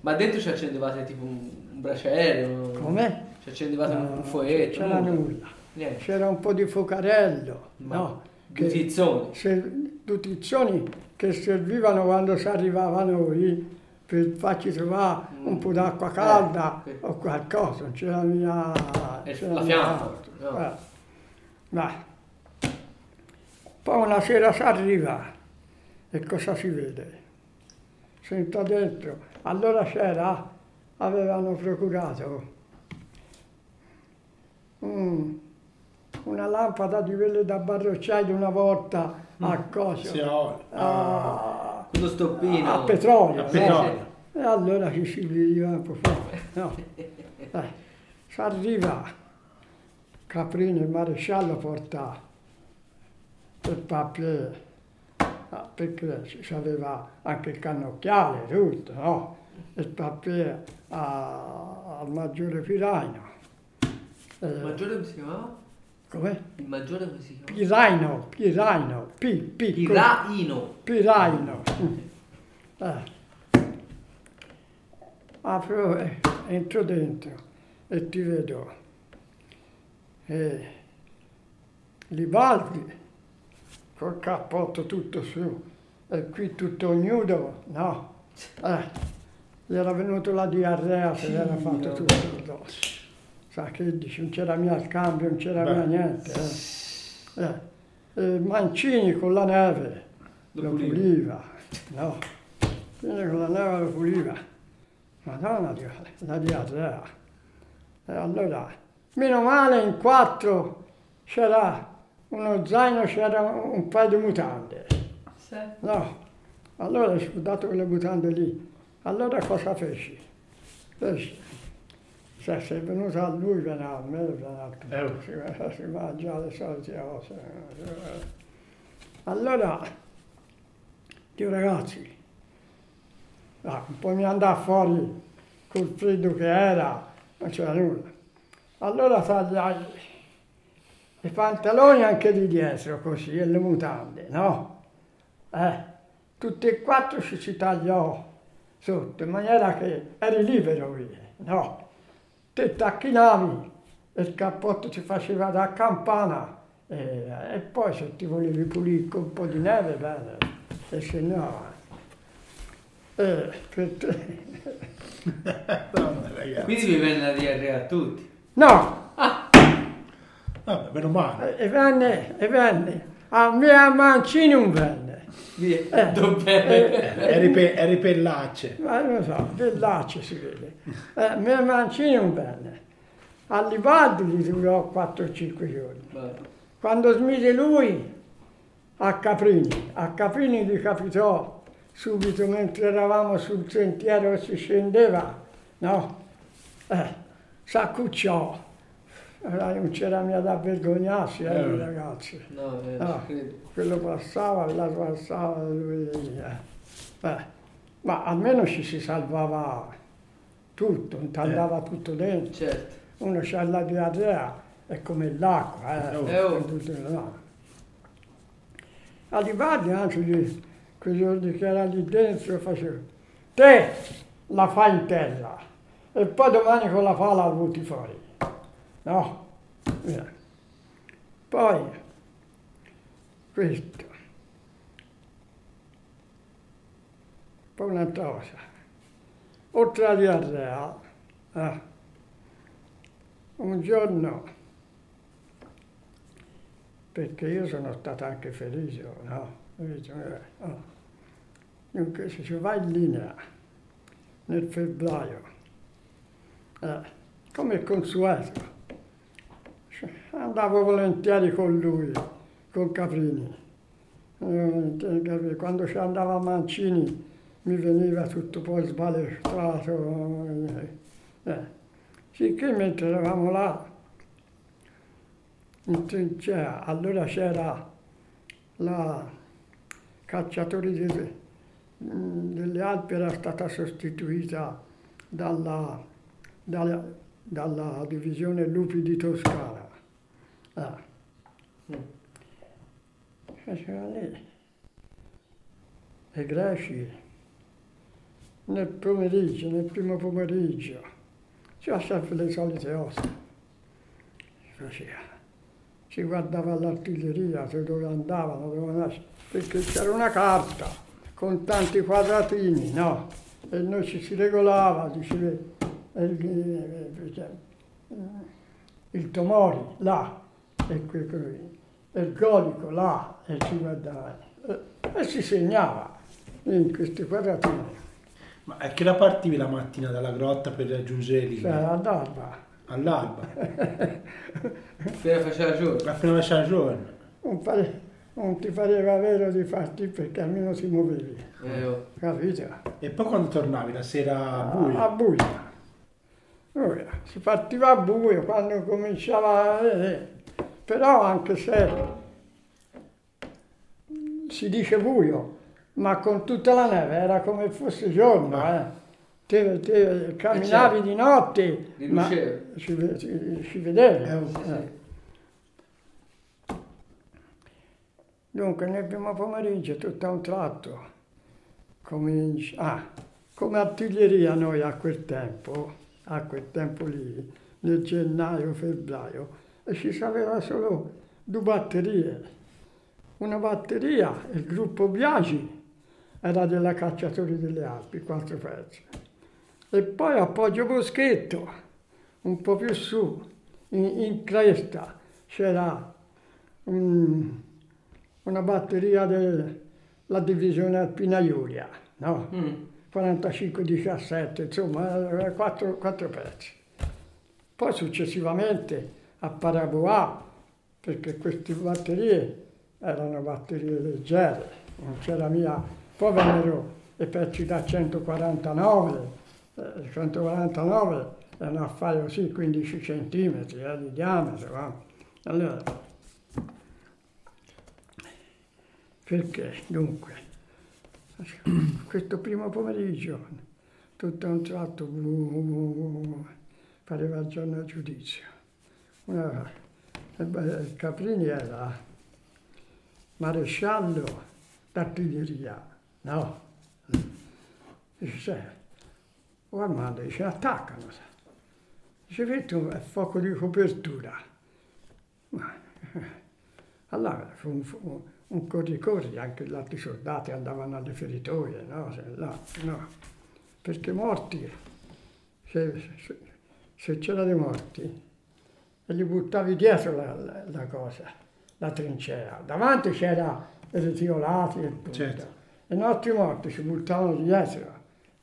Ma dentro ci accendevate tipo un, un braciere? un- Come? Ci accendevate un, No, un foetto? c'era nulla? nulla. Niente. C'era un po' di focarello, Ma no? Due tizzoni. se- due tizzoni che servivano quando si arrivava noi per farci trovare un po' d'acqua calda Eh, sì. o qualcosa, non c'era mia... Eh, c'era la mia- fiamma, no. Eh. Ma poi una sera si arriva e cosa si vede? Sento dentro, allora c'era, avevano procurato un- una lampada di quelle da barrocciaio una volta a cosa? Sì, a olio. Quello stoppino. a petrolio. A no? petrolio. E allora ci si veniva un po' fuori. No. Si arriva, Caprino, il maresciallo porta il papier, ah, perché ci aveva anche il cannocchiale, tutto, no? Il papier a- al maggiore Piraino. Il Eh, maggiore si chiamava? Com'è? Il maggiore come si chiamava? Piraino, Piraino, P, piccolo. Piraino. Piraino. Eh. Apro, eh, entro dentro e ti vedo. Eh, Libaldi col cappotto tutto su e qui tutto nudo, no. Eh, gli era venuto la diarrea se l'era fatto tutto addosso. Sa che dici, non c'era mia il cambio, non c'era Beh. mia niente. Eh. Eh, eh, Mancini con la neve Lo lo puliva. puliva, no. Quindi con la neve lo puliva. Madonna, Dio, la diarrea. E allora, meno male in quattro c'era uno zaino, c'era un paio di mutande. Sì. No, allora ho scudato quelle mutande lì. Allora cosa feci? Feci. Se sei venuto a lui, viene a me, viene a tutti. Eh. Si, si mangia le solite cose. Allora, dico ragazzi, ah, un po' mi andava fuori col freddo che era, non c'era nulla. Allora tagliai i pantaloni anche di dietro così e le mutande, no? Eh, tutti e quattro ci si tagliò sotto in maniera che eri libero lì, no? Te tacchinavi e il cappotto ti faceva da campana e, e poi se ti volevi pulire con un po' di neve, bene, e se no... Eh, per te- ragazzi. Quindi vi venne la diarrea a tutti. No, Vabbè, meno male. e venne, e venne, a me a Mancini non venne. Eh, eh, Eri, pe- eri pellacce. Ma non so, dell'accio si vede. Eh, me Mancini non venne. A Libaldi gli durò 4-5 giorni. Quando smise lui a Caprini, a Caprini gli capitò subito mentre eravamo sul sentiero e si scendeva, no? Eh, s'accucciò non c'era mica da vergognarsi, eh, Eh. i ragazzi. No, eh, Ah. credo. Quello passava, là passava, lui... eh. Eh, Ma almeno ci si salvava tutto, andava tutto dentro. Certo. Uno c'ha la diarrea, è come l'acqua, eh. Eh, oh. Tutto là. Arrivati anche lì, quei giorni che era lì dentro, facevo, te la fai in terra e poi domani con la pala la butti fuori. No? Poi, questo. Poi un'altra cosa. Oltre alla diarrea, eh, un giorno, perché io sono stato anche felice, no? Dice, eh, oh. Dunque, se ci va in linea nel febbraio, eh, come consueto, andavo volentieri con lui, con Caprini. Eh, Quando ci andava a Mancini mi veniva tutto poi sbalestrato. eh, eh. Sicché mentre eravamo là, trincea, allora c'era la cacciatori di- delle Alpi era stata sostituita dalla, dalla, dalla divisione Lupi di Toscana. Ah. Faceva lì. E nel pomeriggio, nel primo pomeriggio, c'era sempre le solite ossa. Faceva. Si guardava l'artiglieria, se dove andavano, dove andavano, perché c'era una carta con tanti quadratini, no? E noi ci si regolava, diceva, il, il Tomori là, e que- e il Golico là, e si guardava, e, e si segnava in questi quadratini. Ma a che ora partivi la mattina dalla grotta per raggiungere lì? Cioè, ad alba. All'alba, Appena faceva giorno. appena faceva giorno. Non, pare- non ti pareva vero di farti perché almeno ti muovevi, Eh, oh. capito? E poi quando tornavi la sera buio? A buio. Buio. Si partiva a buio quando cominciava a vedere. Però anche se si dice buio, ma con tutta la neve era come fosse giorno. Eh. Te, te camminavi di notte, Di ma ci, ci- vedevi. Eh, oh, Eh. Dunque nel primo pomeriggio tutto a un tratto comincia, ah, come artiglieria noi a quel tempo, a quel tempo lì, nel gennaio, febbraio, e ci sapeva solo due batterie. Una batteria, il gruppo Biagi, era della Cacciatori delle Alpi, quattro pezzi. E poi appoggio Boschetto, un po' più su, in, in cresta, c'era un- una batteria della divisione Alpina Iulia, no? Mm. 45-17, insomma, eh, quattro, quattro pezzi. Poi successivamente a Paraboà, perché queste batterie erano batterie leggere, non c'era mia. Poi vennero i pezzi da 149, eh, 149 è un affare così, 15 centimetri eh, di diametro. va. Allora, perché? Dunque, questo primo pomeriggio, tutto a un tratto, uh, pareva il giorno del giudizio. E beh, il Caprini era maresciallo d'artiglieria, no? Dice, "Sai, o Armando dice, attaccano. sa." Dice, vetto è fuoco di copertura. Ma, allora fu un, fu un corri-corri, anche gli altri soldati andavano alle feritoie, no? Là, no. Perché morti, se, se- se c'era dei morti, e li buttavi dietro la, la- la cosa, la trincea. Davanti c'era i retiolati e tutto. Certo. E i nostri morti si buttavano dietro,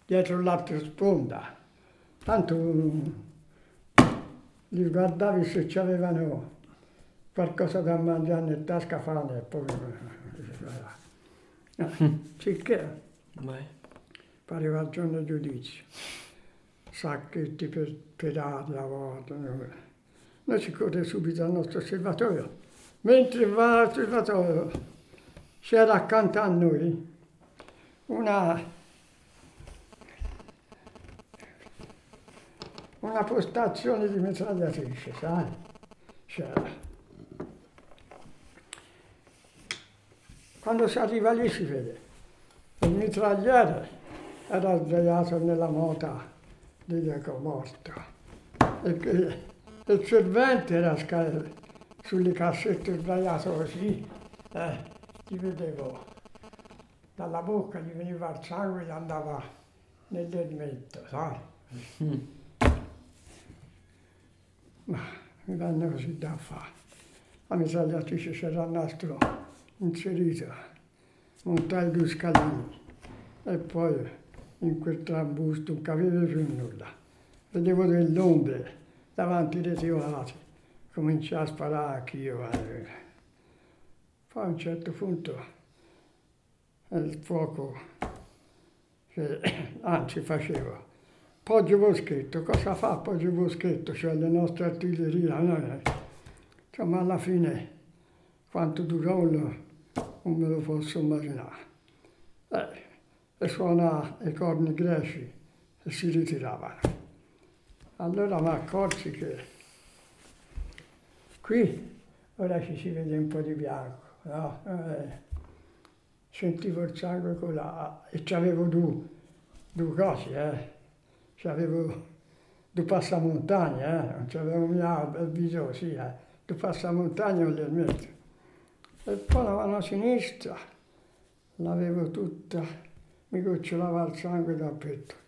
dietro l'altra sponda. Tanto mm, li guardavi se c'avevano qualcosa da mangiare in tasca fame e poi eh, sicché Vai. pareva il giorno del giudizio sacchetti per, per aria a volte noi si corre subito al nostro osservatorio. Mentre va all'osservatorio c'era accanto a noi una, una postazione di mitragliatrice, sai? C'era. Quando si arriva lì si vede il mitragliere era sdraiato nella mota di Diego morto e il servente era sulle cassette sdraiato così, eh, gli vedevo dalla bocca, gli veniva il sangue e gli andava nell'elmetto, sai? Ma mi venne così da fare. La mitragliatrice c'era il nastro inserito, montai due scalini e poi in quel trambusto non capivo più nulla. Vedevo delle ombre davanti ai reticolati, cominciai a sparare anch'io. eh. Poi a un certo punto il fuoco, che, anzi facevo, Poggio Boschetto, cosa fa Poggio Boschetto? Cioè le nostre artiglierie, no? Insomma alla fine quanto durò non me lo posso immaginare. Eh, e suona i corni greci e si ritiravano. Allora mi accorsi che qui ora ci si vede un po' di bianco, no? Eh, sentivo il sangue colare e c'avevo due, due cose, eh. C'avevo due passamontagna, eh. Non c'avevo mia viso, sì, eh. Due passamontagna con l'elmetto. E poi la mano sinistra l'avevo tutta, mi gocciolava il sangue dappertutto.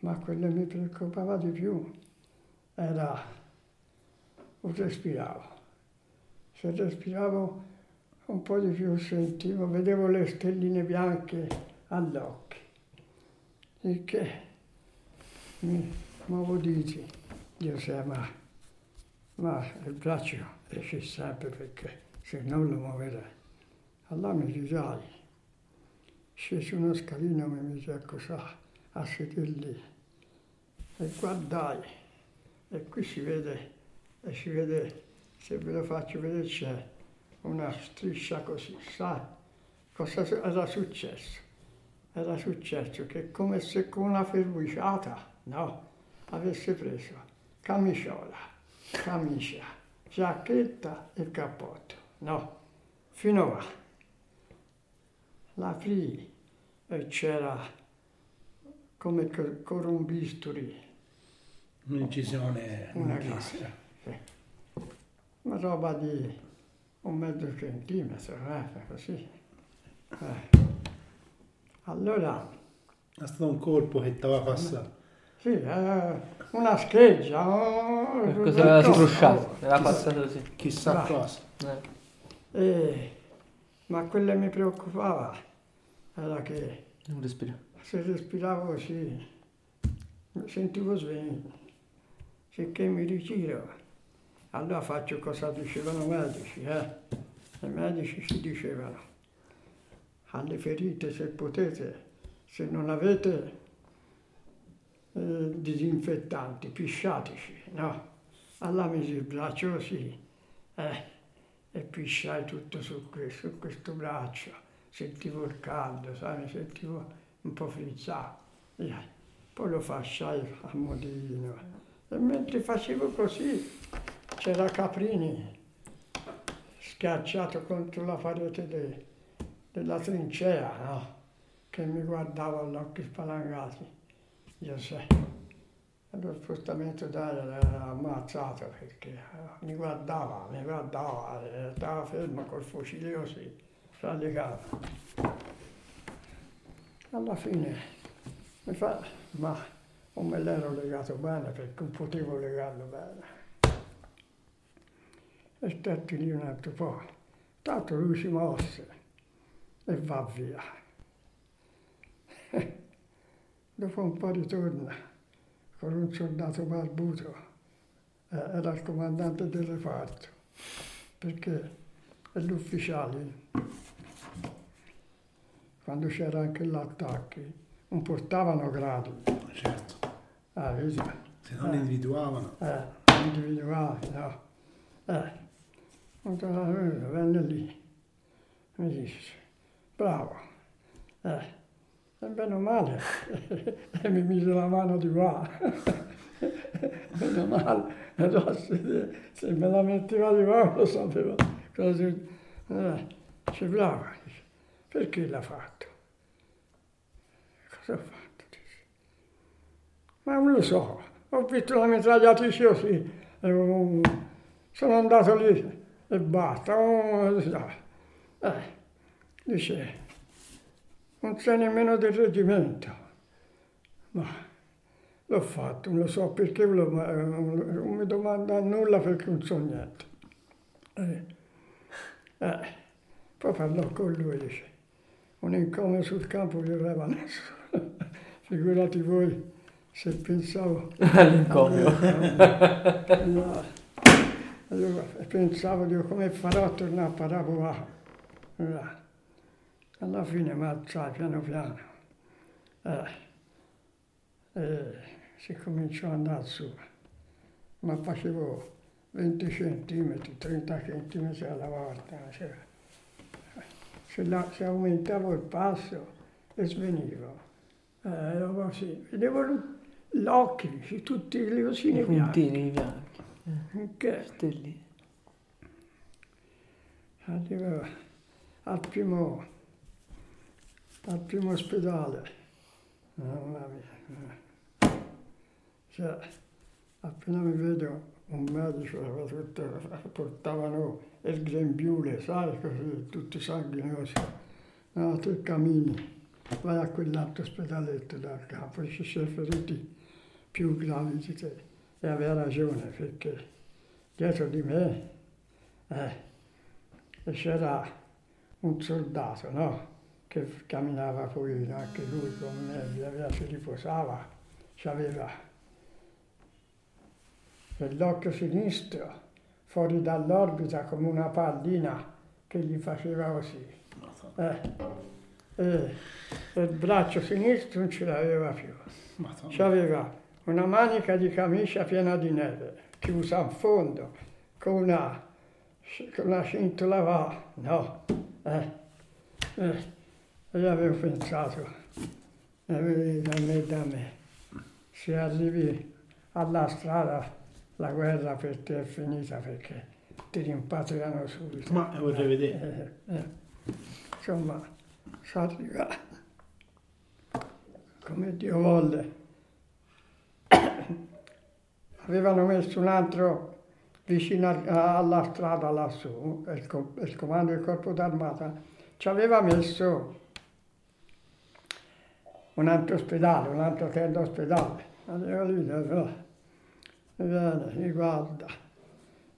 Ma quello che mi preoccupava di più era il respiravo. Se respiravo un po' di più sentivo, vedevo le stelline bianche agli occhi. Il che mi muovo diti, io sai, ma, ma il braccio esce sempre perché se non lo muoverei. Allora mi risai, scesi uno scalino e mi mise a cosà, a sedere lì. E guardai e qui si vede, e si vede, se ve lo faccio vedere c'è una striscia così, sai? Cosa era successo? Era successo che come se con una ferrucciata, no, avesse preso camiciola, camicia, giacchetta e cappotto, no, fino a l'aprii e c'era come co- con un bisturi, Un'incisione una cosa, sì. una roba di un mezzo centimetro, eh, così. Eh. Allora, È stato un colpo che ti aveva passato. sì, eh, una scheggia. oh, Qualcosa aveva tutto, scrosciato, era chissà- passato così. Chissà Vai. cosa. Eh, E- ma quello che mi preoccupava era che non respira. Se respiravo così, sentivo sveglio, sicché mi ritiro. Allora faccio cosa dicevano i medici, eh? I medici ci dicevano, alle ferite se potete, se non avete eh, disinfettanti, pisciateci, no? Allora mi si braccio così, eh, e pisciai tutto su questo, su questo braccio, sentivo il caldo, sai, mi sentivo un po' frizzato. Poi lo fasciai a modino. E mentre facevo così c'era Caprini schiacciato contro la parete de- della trincea, no? Che mi guardava agli occhi spalancati. Io sai. Lo spostamento d'aria era ammazzato perché eh, mi guardava, mi guardava, eh, stava fermo col fucile così, radicato. Alla fine mi fa, ma non me l'ero legato bene perché non potevo legarlo bene. E stetti lì un altro po'. Tanto lui si mosse e va via. Dopo un po' ritorna con un soldato barbuto, eh, era il comandante del reparto, perché gli ufficiali, quando c'era anche l'attacco, non portavano gradi, Certo. Ah, vedi? Se non li individuavano. eh, individuali, no. Eh, venne lì, mi dice, bravo, eh, e bene o male, e mi mise la mano di qua, bene o male, no, se, se me la metteva di qua lo sapevo, cosa, eh, dice, bravo, dice, perché l'ha fatto? Cosa ho fatto? Dice. Ma non lo so, ho visto la mitragliatrice così, e, um, sono andato lì e basta. Oh, eh, dice, non sei nemmeno del reggimento. Ma l'ho fatto, non lo so perché, lo- eh, non mi domanda nulla perché non so niente. Eh, eh, poi parlò con lui, dice, un income sul campo aveva nessuno. Figurati voi se pensavo... All'incomio. No. Allora, pensavo, dico, come farò a tornare a Paraboa? Allora, alla fine mi alzai piano piano. Eh, e si cominciò ad andare su. Ma facevo 20 centimetri, 30 centimetri alla volta. cioè, se, la- se aumentavo il passo e svenivo. Eh, così. Vedevo l- l'occhio, tutti i I leosini bianchi. puntini bianchi. Che Stelli. arrivo al primo, al primo ospedale. Mamma mia. Cioè, appena mi vedo un medico, aveva tutto- portavano il grembiule, sai, così, tutti sanguinosi. No, tu cammini, vai a quell'altro ospedaletto dal capo, ci sono feriti più gravi di te. E aveva ragione, perché dietro di me eh, c'era un soldato, no? Che camminava poi anche lui con me, via si riposava, c'aveva l'occhio sinistro fuori dall'orbita come una pallina che gli faceva così. Eh, e, e il braccio sinistro non ce l'aveva più. C'aveva una manica di camicia piena di neve, chiusa a fondo, con una, con una cintola va, no. Eh, eh, e io avevo pensato, eh, da me, da me, se arrivi alla strada la guerra per te è finita perché ti rimpatriano subito. Ma eh, vorrei vedere. Eh, eh. Insomma, si arriva come Dio volle. Avevano messo un altro vicino al- alla strada lassù, il, co- il comando del corpo d'armata, ci aveva messo un altro ospedale, un altro tenda ospedale. Allora lì, viene, mi guarda,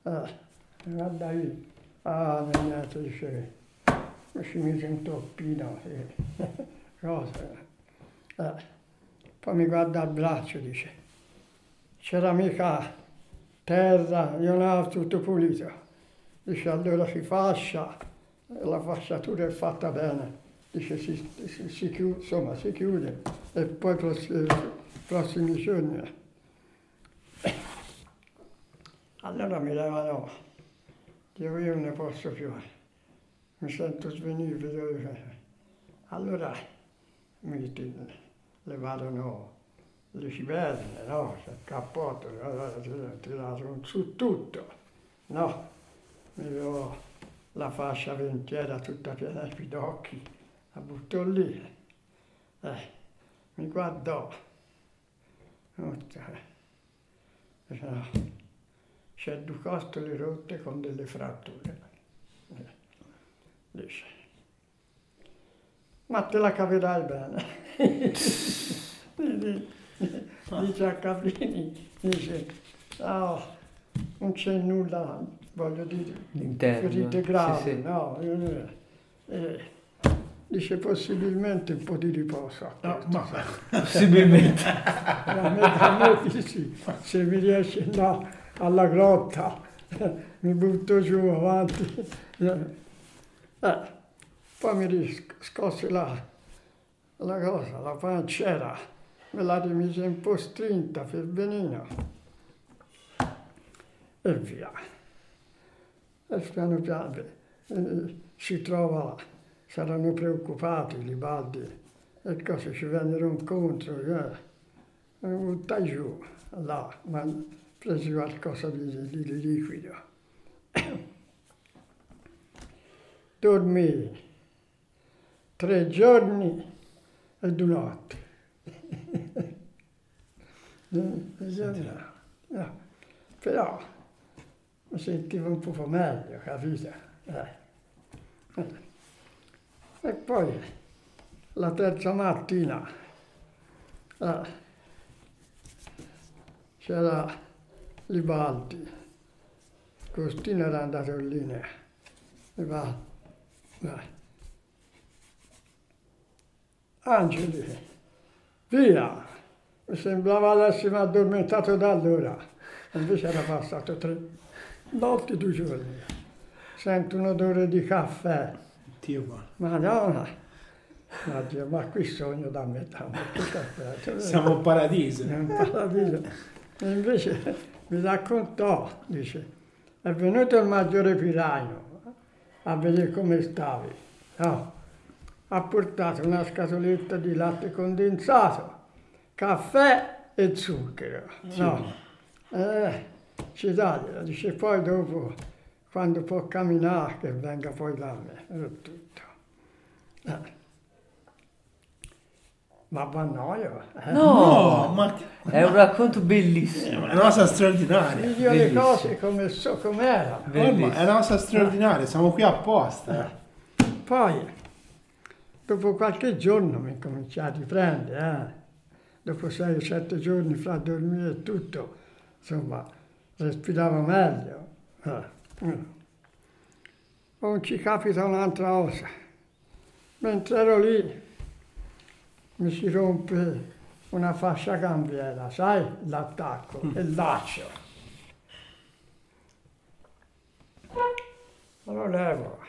eh, mi guarda lì, ah, niente, dice, mi ci mise un toppino, sì. cosa. Eh, poi mi guarda il braccio, dice, c'era mica terra, io non tutto pulito. Dice, allora si fascia, e la fasciatura è fatta bene. Dice, si, si- si chiude, insomma, si chiude e poi prossimi, prossimi giorni. Allora mi levano, dico io non ne posso più, mi sento svenire, allora mi levarono le civerne, no? il cappotto, allora tir- tirarono su tutto, no? Mi avevo la fascia ventiera tutta piena di pidocchi, la buttò lì, eh, mi guardò, eh, no. C'è due costole rotte con delle fratture. Eh, Dice, ma te la caverai bene. dice a Caprini, dice, "Ah, non c'è nulla, voglio dire, ferite sì, gravi, sì. no? Eh, eh, dice possibilmente un po' di riposo. No, ma Possibilmente. A me, a me dici, se mi riesce là alla grotta, mi butto giù avanti. Eh, poi mi riscosse la, la cosa, la pancera, me la rimise un po' strinta per benino e via. E piano piano eh, si trova, saranno preoccupati i Libaldi e cose ci vennero incontro, eh, e buttai giù là, ma presi qualcosa di, di- di liquido. Dormii tre giorni e due notti. No, Però mi sentivo un po' meglio, capito? Eh. E poi la terza mattina eh, c'era Libaldi, Costino era andato in linea, Libaldi, eh. Angeli, via! Mi sembrava avessimo addormentato da allora, invece era passato tre notti, due giorni. Sento un odore di caffè. Dio buono. Madonna! Ma, Dio, ma qui sogno da metà, Siamo in paradiso. è un paradiso. E invece mi raccontò, dice, è venuto il maggiore Piraino a vedere come stavi. No, ha portato una scatoletta di latte condensato, caffè e zucchero. No, eh, ci taglia, dice poi dopo, quando può camminare, che venga poi da me. E tutto. Eh. Ma va noio. Eh. No, No, ma è un racconto bellissimo. è una cosa straordinaria. Io le cose come so com'era. Ormai è una cosa straordinaria, siamo qui apposta. Poi, dopo qualche giorno mi cominciai a riprendere, eh. dopo sei o sette giorni fra dormire e tutto, insomma, respiravo meglio. eh. Mm. Non ci capita un'altra cosa. Mentre ero lì, mi si rompe una fascia cambiera, sai, l'attacco, il laccio. Lo levo.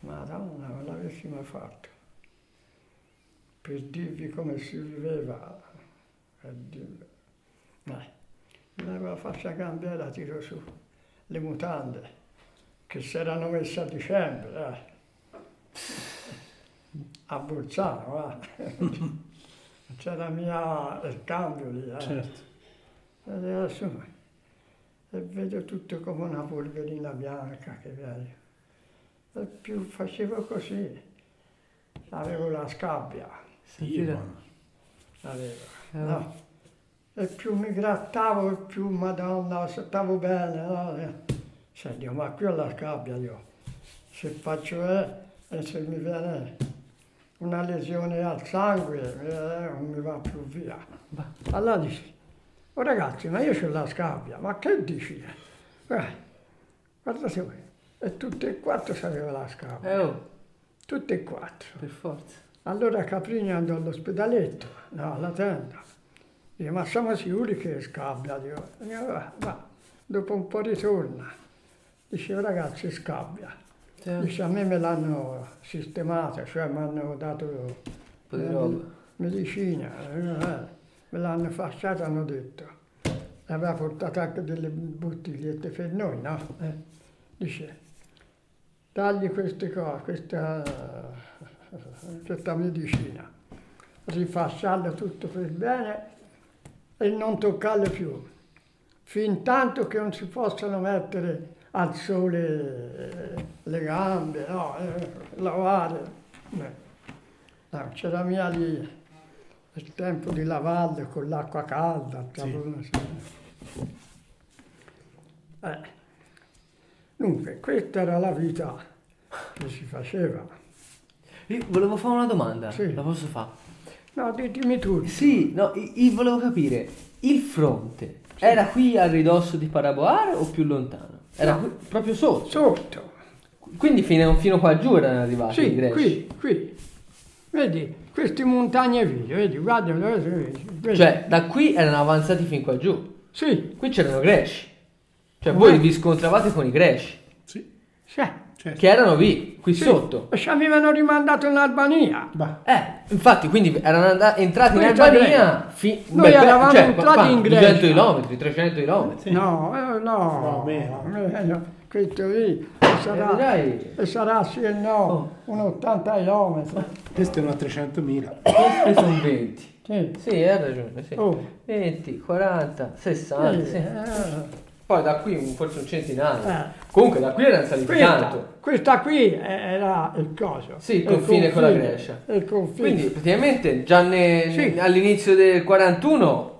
Madonna, non l'avessi mai fatto. Per dirvi come si viveva, per dirvi. Ma levo la fascia cambiera, tiro su le mutande che si erano messe a dicembre, eh. A Bolzano. C'era mia il cambio lì, eh. Certo. E adesso e vedo tutto come una polverina bianca che viene. E più facevo così, avevo la scabbia, buono. avevo, Eh. no? E più mi grattavo, e più, madonna, stavo bene, no? Senti, ma qui ho la scabbia io. Se faccio eh, e se mi viene una lesione al sangue, eh, non mi va più via. Allora dici, oh ragazzi, ma io ho la scabbia, ma che dici? Eh, guardate voi, e tutte e quattro sapeva la scabbia, Eh, oh, tutte e quattro. per forza. Allora Caprini andò all'ospedaletto, no, alla tenda. Dice, ma siamo sicuri che è scabbia? Dico, "Eh, va, va." Dopo un po' ritorna. Dice, "Oh, ragazzi, scabbia. Cioè, Dice, a me me l'hanno sistemata, cioè mi hanno dato roba. medicina, eh, me l'hanno fasciata, hanno detto. Aveva portato anche delle bottigliette per noi, no? Eh, Dice, tagli queste cose, questa, questa medicina, rifasciarla tutto per bene e non toccarle più, fin tanto che non si possano mettere al sole eh, le gambe, no? Eh, lavare. No, c'era mia lì il tempo di lavarle con l'acqua calda, sì. Eh. Dunque, questa era la vita che si faceva. Io volevo fare una domanda, Sì. la posso fare? No, ditemi tu. Sì, no, io volevo capire, il fronte era qui a ridosso di Paraboar o più lontano? Era No. proprio sotto. Sotto. Quindi fino, fino qua giù erano arrivati i Sì, greci. qui, qui. Vedi, queste montagne vie, vedi, guarda. Cioè, da qui erano avanzati fin qua giù. Sì, Qui c'erano greci. Cioè, voi vi scontravate con i greci. Sì. sì. Certo. che erano lì, qui Sì. sotto. E ci avevano rimandato in Albania. Bah, Eh, infatti, quindi erano and- entrati in Noi Albania. fi- Noi beh, eravamo cioè, entrati qua- in 200 Grecia. km, 300 km. Sì. No, eh, no, No, meno. meno. questo lì sarà, vedrai. e sarà sì e no, Oh. un 80 km. questo è uno a 300.000. Questi sono 20. Sì. Sì, hai ragione. Sì. Oh. 20, 40, 60. Sì, sì. Poi da qui un- forse un centinaio. Eh. Comunque da qui erano saliti Questa, tanto. questa qui era il coso. Sì, il confine con la confine, Grecia. Il confine. Quindi praticamente già ne- Sì. all'inizio del 41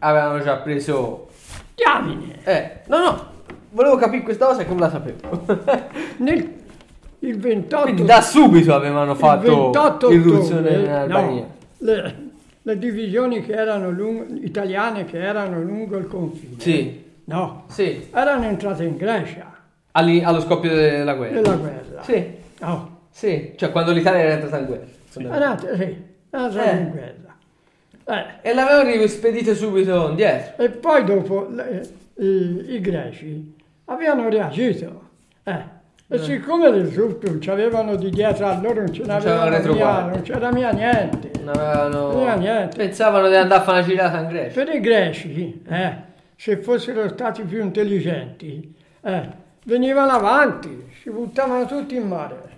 avevano già preso... Diamine. Eh, no, no, volevo capire questa cosa e come la sapevo. Nel, il 28 Quindi da subito avevano il fatto 28 irruzione ottobre, in Albania. no, le, le divisioni che erano lung- italiane che erano lungo il confine. Sì, No, sì, erano entrate in Grecia alli- allo scoppio della guerra. nella guerra. Sì, No, sì, cioè quando l'Italia era entrata in guerra. erano, sì, entrate Eh. in guerra. Eh, E l'avevano rispedite subito indietro. E poi dopo le- i, i greci avevano reagito. Eh. E siccome le truppe ci avevano di dietro a loro non ce n'avevano via, non c'era mia niente. Non avevano... Non aveva niente. Pensavano di andare a fare una girata in Grecia. Per i greci, eh, se fossero stati più intelligenti, eh, venivano avanti, si buttavano tutti in mare.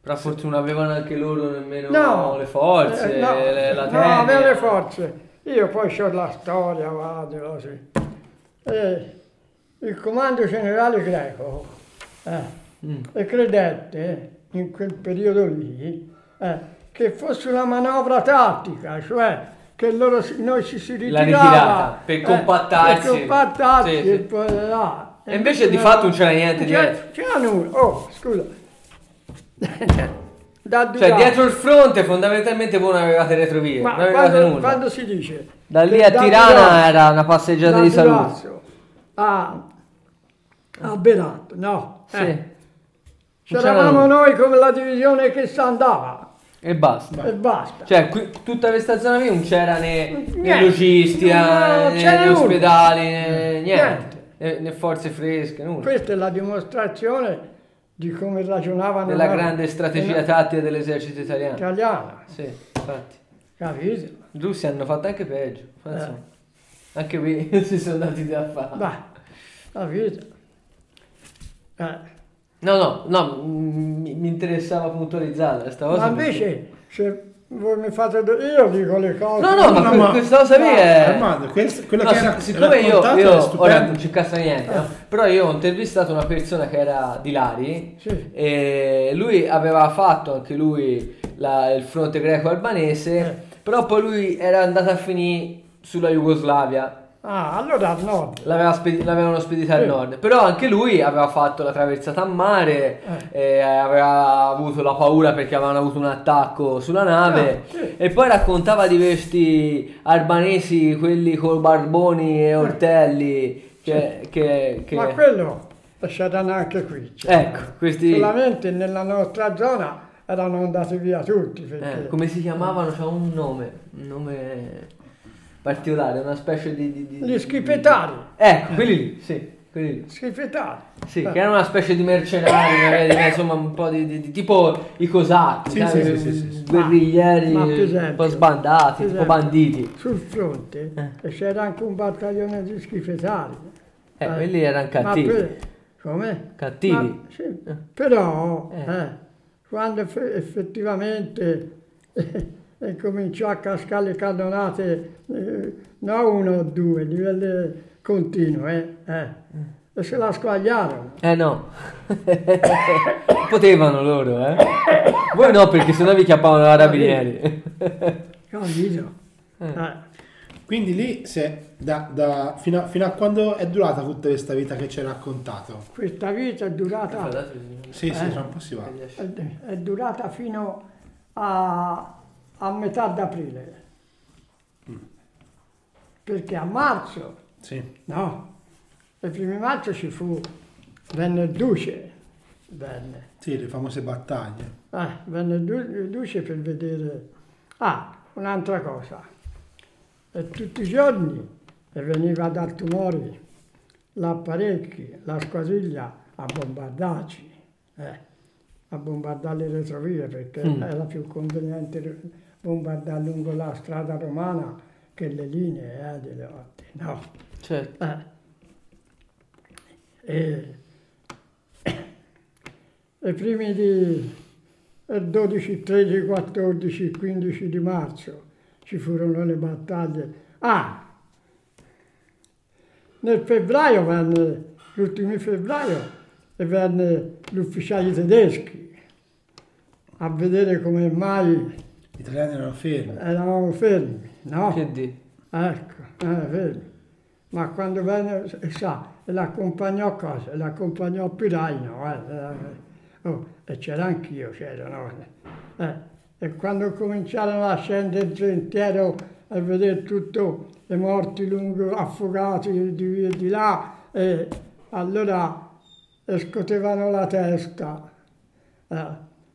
Per fortuna avevano anche loro nemmeno No, le forze, eh, no, le- la no, tecnica. avevano le forze. Io poi ho la storia, vado così. Eh, il comando generale greco eh, Mm. e credette in quel periodo lì eh, che fosse una manovra tattica, cioè che loro si- noi ci si ritirava per eh, compattarsi. per compattarsi Sì, sì. e poi là. E invece di fatto non c'era niente Non c'era- dietro. C'era nulla. Oh, scusa. da Cioè dietro il fronte fondamentalmente voi non avevate retrovie, Ma non avevate quando, nulla. quando si dice Da lì a da Tirana Durazzo- era una passeggiata di salute. A, a Berato, no. Sì. Eh, C'eravamo c'era noi come la divisione che si andava E basta. e basta. Cioè, qui, tutta questa zona qui non c'era né, né logistica, Non né, né ospedali, né niente. Niente. Né, forze fresche, nulla. Questa è la dimostrazione di come ragionavano Della la- grande strategia tattica dell'esercito italiano. italiana, Sì, infatti. capito? I russi hanno fatto anche peggio. Eh. Anche qui si sono dati da fare. Beh, capito? Eh. No, no, no, mi, mi interessava puntualizzare questa cosa. Ma perché- invece, se voi mi fate... do- Io dico le cose... No, no, ma No, ma- questa cosa lì è... Armando, quel- quello No, che era siccome io, io ora non ci cassa niente, no? però io ho intervistato una persona che era di Lari Sì. e lui aveva fatto anche lui la- il fronte greco-albanese, Eh. però poi lui era andato a finire sulla Jugoslavia. Ah, allora al nord. L'aveva spedi- l'avevano spedita al Sì. nord, però anche lui aveva fatto la traversata a mare, e aveva avuto la paura perché avevano avuto un attacco sulla nave Ah, sì. e poi raccontava di questi albanesi, quelli con barboni e ortelli, che... che- che- Ma quello c'erano anche qui. cioè. Ecco, questi... Solamente nella nostra zona erano andati via tutti perché... eh, come si chiamavano? C'ha un nome, un nome particolare, una specie di... di- di- Gli schifetari. Ecco, quelli lì, sì, quelli lì. Schifetari. Sì, Eh. che erano una specie di mercenari, magari, insomma, un po' di, di- tipo i cosacchi, Sì, sai, sì, sì, guerriglieri, Ma- ma per un esempio- po' sbandati, esempio, banditi. Sul fronte Eh. c'era anche un battaglione di schifetari. Eh, quelli erano cattivi. Per- come? Cattivi. Ma- sì, Però, Eh. eh, quando eff- effettivamente eh, cominciò a cascare le cannonate, eh, non uno o due, livello continuo, eh, eh, e se la squagliarono. Eh no, potevano loro, eh. Voi no, perché sennò vi chiappavano i carabinieri. Capito? Eh. Quindi lì, se, da, da- fino, a, fino a quando è durata tutta questa vita che ci hai raccontato? Questa vita è durata, Sì, sì, Eh. tra un po' si va. è, è durata fino a, a metà d'aprile. Perché a marzo Sì. No, il primo marzo ci fu, venne il duce, venne, Sì, le famose battaglie. eh, venne il, du- il duce per vedere, ah, un'altra cosa, e tutti i giorni e veniva dal tumore l'apparecchi, la squasiglia a bombardarci, eh, a bombardare le retrovie perché Mm. era più conveniente bombardare lungo la strada romana che le linee eh, delle volte. No. Certo. Eh. E, i primi di il 12, 13, 14, 15 di marzo ci furono le battaglie. Ah! Nel febbraio venne, l'ultimo febbraio, e venne gli ufficiali tedeschi a vedere come mai Gli italiani erano fermi. eravamo fermi, no? Che di? Ecco, eh, vedi. Ma quando venne, eh, sa, l'accompagnò cosa? L'accompagnò Piraino, eh, eh, oh, e c'era anch'io, c'era, no? Eh, e quando cominciarono a scendere il sentiero a vedere tutto i morti lungo, affogati di qui e di là, e allora scotevano la testa, eh,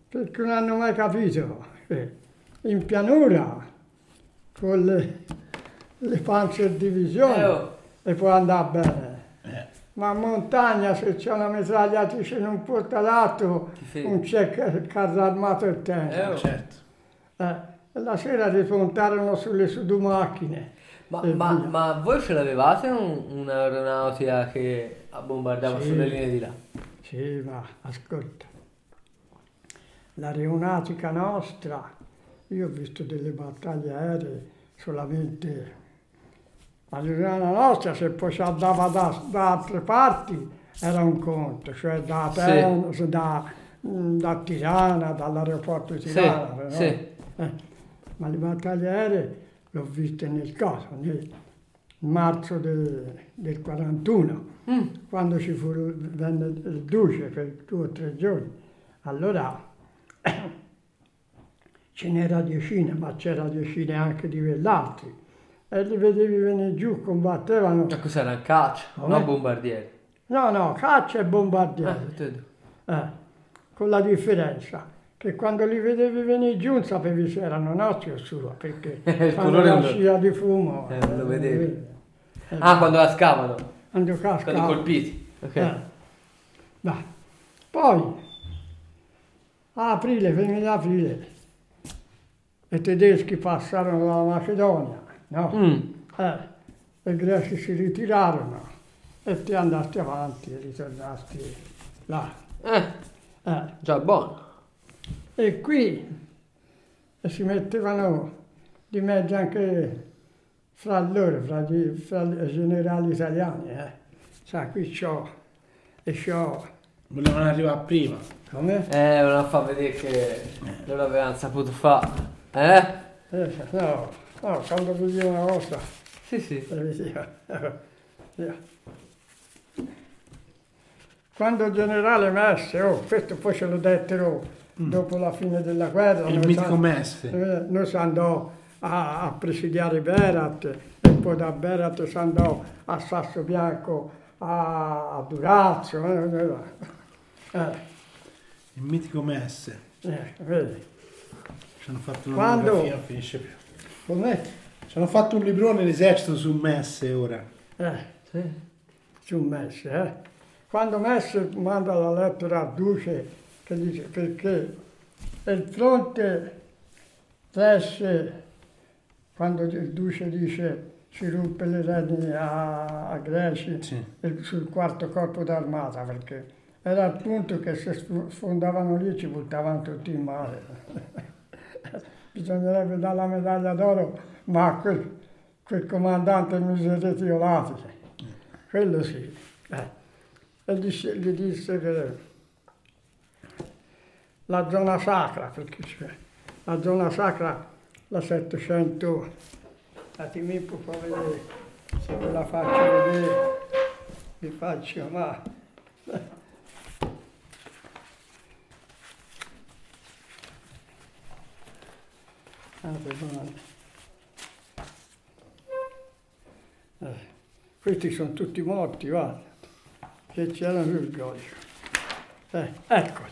perché non hanno mai capito. che in pianura, con le, le panzer divisioni, Eh, oh. e può andare bene. Ma a montagna se c'è una mitragliatrice in un portalato non c'è ca- carro armato e tempo. Eh, oh. Certo. Eh, la sera ripuntarono sulle sudumacchine. Ma, ma- ma voi ce l'avevate un- un'aeronautica che bombardava Sì. sulle linee di là? Sì, ma ascolta, l'aeronautica nostra, io ho visto delle battaglie aeree solamente l'aeronautica nostra, se poi si andava da, da altre parti era un conto, cioè da, Sì. Atenas, da, mm, da Tirana, dall'aeroporto di Sì, Tirana. sì. Eh, ma le battaglie aeree l'ho viste nel caso, nel marzo del, del 41 Mm. quando ci fu, venne il duce per due o tre giorni, allora ce n'era decine, ma c'era decine anche di quell'altri. E li vedevi venire giù, combattevano. Ma cos'era? Un caccia? Come? No, bombardieri. No, no, caccia e bombardieri. Ah. Eh, con la differenza che quando li vedevi venire giù non sapevi se erano nostri o suoi, perché Il fanno la non scia di fumo. Eh, non lo vedevi. Eh, Ah, quando la scavano? quando casca. Quando colpiti? Ok. Eh. Dai. Poi, a aprile, fine di aprile, i tedeschi passarono dalla Macedonia, no? Mm. Eh, i greci si ritirarono e ti andasti avanti e ritornasti là. Eh, Eh, già buono. E qui si mettevano di mezzo anche fra loro, fra, gli, fra i generali italiani. Eh. Sa, qui c'ho, e c'ho, Volevano arrivare prima. come? Eh, a far vedere che loro avevano saputo fare. Eh? Eh, no, no, quando vedi una cosa, Sì, sì. Via. Quando il generale Messe, oh, questo poi ce lo dettero dopo la fine della guerra. Il mitico Messe. eh, noi si andò a, a presidiare Berat e poi da Berat si andò a Sasso Bianco a, a Durazzo. Eh, eh, Il mitico Messe. eh, vedi. Ci hanno fatto una Quando? monografia, non finisce più. Com'è? Ci hanno fatto un librone l'esercito su Messe ora. Eh, Sì. su Messe, eh. Quando Messe manda la lettera a Duce che dice perché il fronte resse, quando il Duce dice si ruppe le redini a, a Greci Sì. sul quarto corpo d'armata perché era il punto che se sf- sfondavano lì ci buttavano tutti in mare. Bisognerebbe dare la medaglia d'oro, ma a quel, quel comandante miseretiolati, quello sì. Eh. E disse- gli disse che la zona sacra, perché c'è la zona sacra, la 700, datemi un po' vedere, se ve la faccio vedere, vi faccio, ma... Ah, perdonate. Eh, questi sono tutti morti, guarda, che c'erano sul goglio. Eh, eccolo.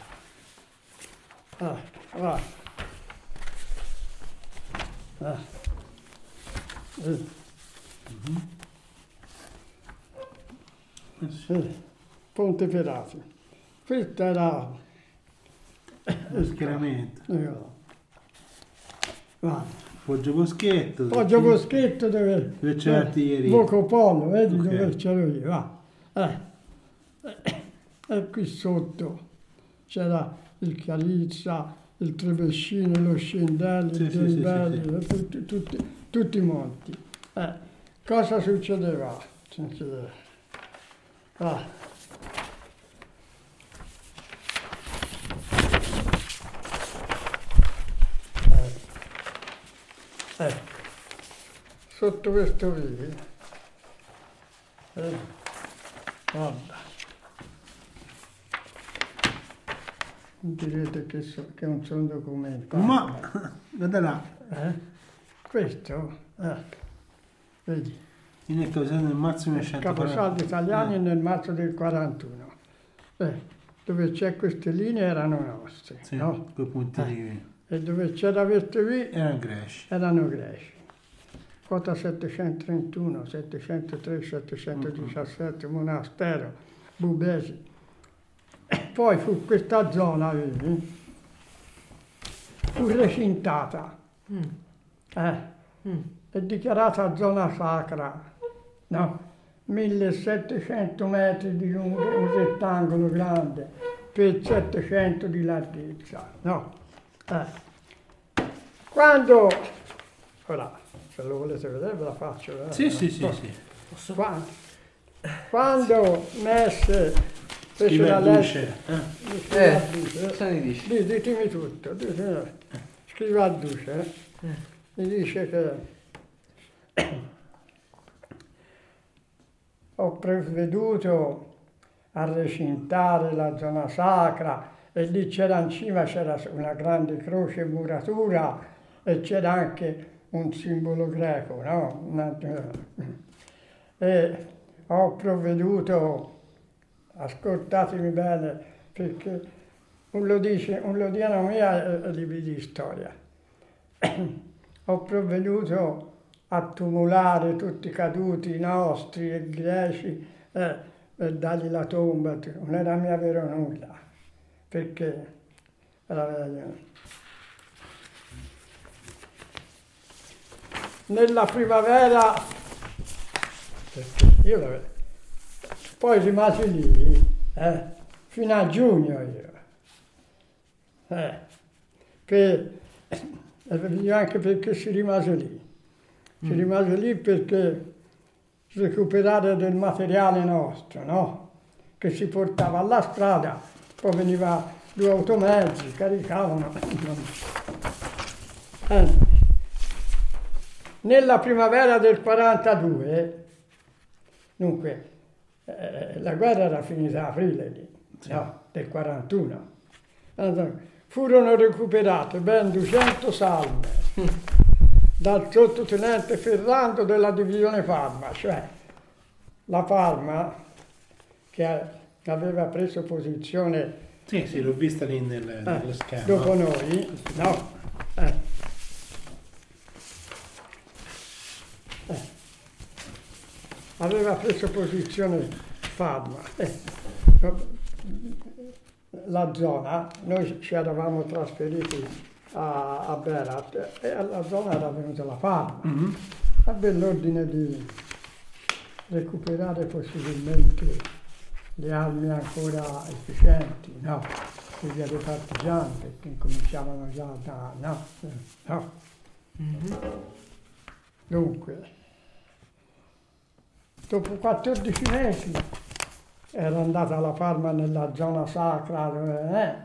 Ah, guarda. Ah. Eh. Sì, Ponte Pirati. Questo era... Lo schieramento. Io. Guarda, Poggio Boschetto. Poggio Boschetto dove... Dove c'è l'artiglieria. Bocopollo, vedi Ok. dove c'ero io, va. Eh. E qui sotto c'era il Calizza, il Trevescino, lo Scendelli, Sì, il sì, sì, sì, tutti, tutti, tutti i monti. Eh, Cosa succedeva? Succedeva. Ah. Eh. Eh. Sotto questo video. Eh. Guarda. Direte che, so- che non sono documentato. Ma, guarda là, Eh? Questo? Eh. Vedi. in occasione del marzo Caposaldi 1940. italiani nel marzo del 41. Eh, dove c'è queste linee erano nostre, Sì, no? quei puntini Eh. E dove c'era questo qui Era Gresci. erano greci. Quota 731, 703, 717, Monastero, Bubesi. E Poi fu questa zona, vedi, fu recintata. Eh, è dichiarata zona sacra, no? 1700 metri di lungo, un rettangolo grande, per 700 di larghezza, no? Eh. Quando, ora, se lo volete vedere ve la faccio. eh. Sì, sì, sì, sì. Qua- Quando Messe fece Scrive la legge, luce. eh. Eh, Duce, cosa ne dici? Dì, ditemi tutto, scrive a Duce, eh. mi dice che ho provveduto a recintare la zona sacra e lì c'era in cima c'era una grande croce muratura e c'era anche un simbolo greco, no? E ho provveduto, ascoltatemi bene, perché un lo dice, un lo diano mia e libri di storia. ho provveduto a tumulare tutti i caduti nostri e greci eh, e dargli la tomba, non era mia vero nulla, perché era nella primavera, io poi rimasi lì, eh, fino a giugno io. Eh, per, eh, anche perché si rimase lì. Si rimase lì perché recuperare del materiale nostro, no? Che si portava alla strada, poi veniva due automezzi, caricavano. Nella primavera del 42, dunque, eh, la guerra era finita a aprile lì, no, del 41. Allora, furono recuperate ben 200 salme dal sottotenente Ferrando della divisione Parma, cioè la Parma che aveva preso posizione Sì, sì, l'ho vista lì nel, eh, nello schema. dopo noi, no? Eh. Eh. Aveva preso posizione Parma. Eh. La zona, noi ci eravamo trasferiti a, a Berat e alla zona era venuta la Parma. Mhm. Ebbe l'ordine di recuperare possibilmente le armi ancora efficienti, no? Quindi alle partigiani che incominciavano già da... no, no. Dunque, dopo 14 mesi era andata la Parma nella zona sacra, dove, eh,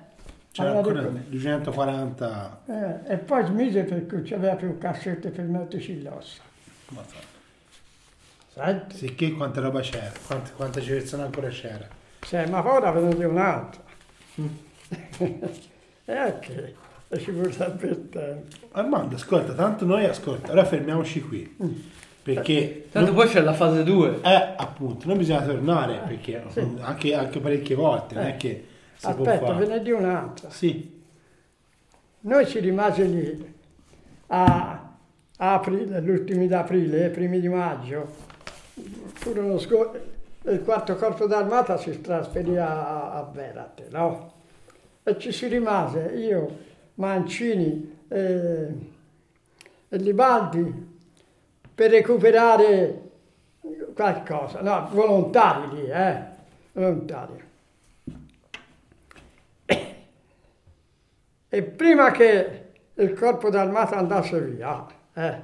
C'era ancora detto- 240. eh, e poi smise perché non c'aveva più cassette per metterci l'ossa. Senti? Sicché quanta roba c'era, quanta, quanta persone ancora c'era. Sì, ma ora ve ne dico un'altra. è che ci vorrebbe il tempo. Armando, ascolta, tanto noi ascolta, ora fermiamoci qui. Perché Tanto poi c'è la fase 2. eh, appunto, noi bisogna tornare perché Sì. anche, anche parecchie volte, non è Eh. che si Aspetta, può ve fare. ne dico un'altra. Sì, Noi ci rimase lì a aprile, gli ultimi d'aprile, i primi di maggio, furono sco- il quarto corpo d'armata si trasferì a, a Verate, no? E ci si rimase io, Mancini e, e Libaldi per recuperare qualcosa, no, volontari lì, eh, volontari. E prima che il corpo d'armata andasse via, eh,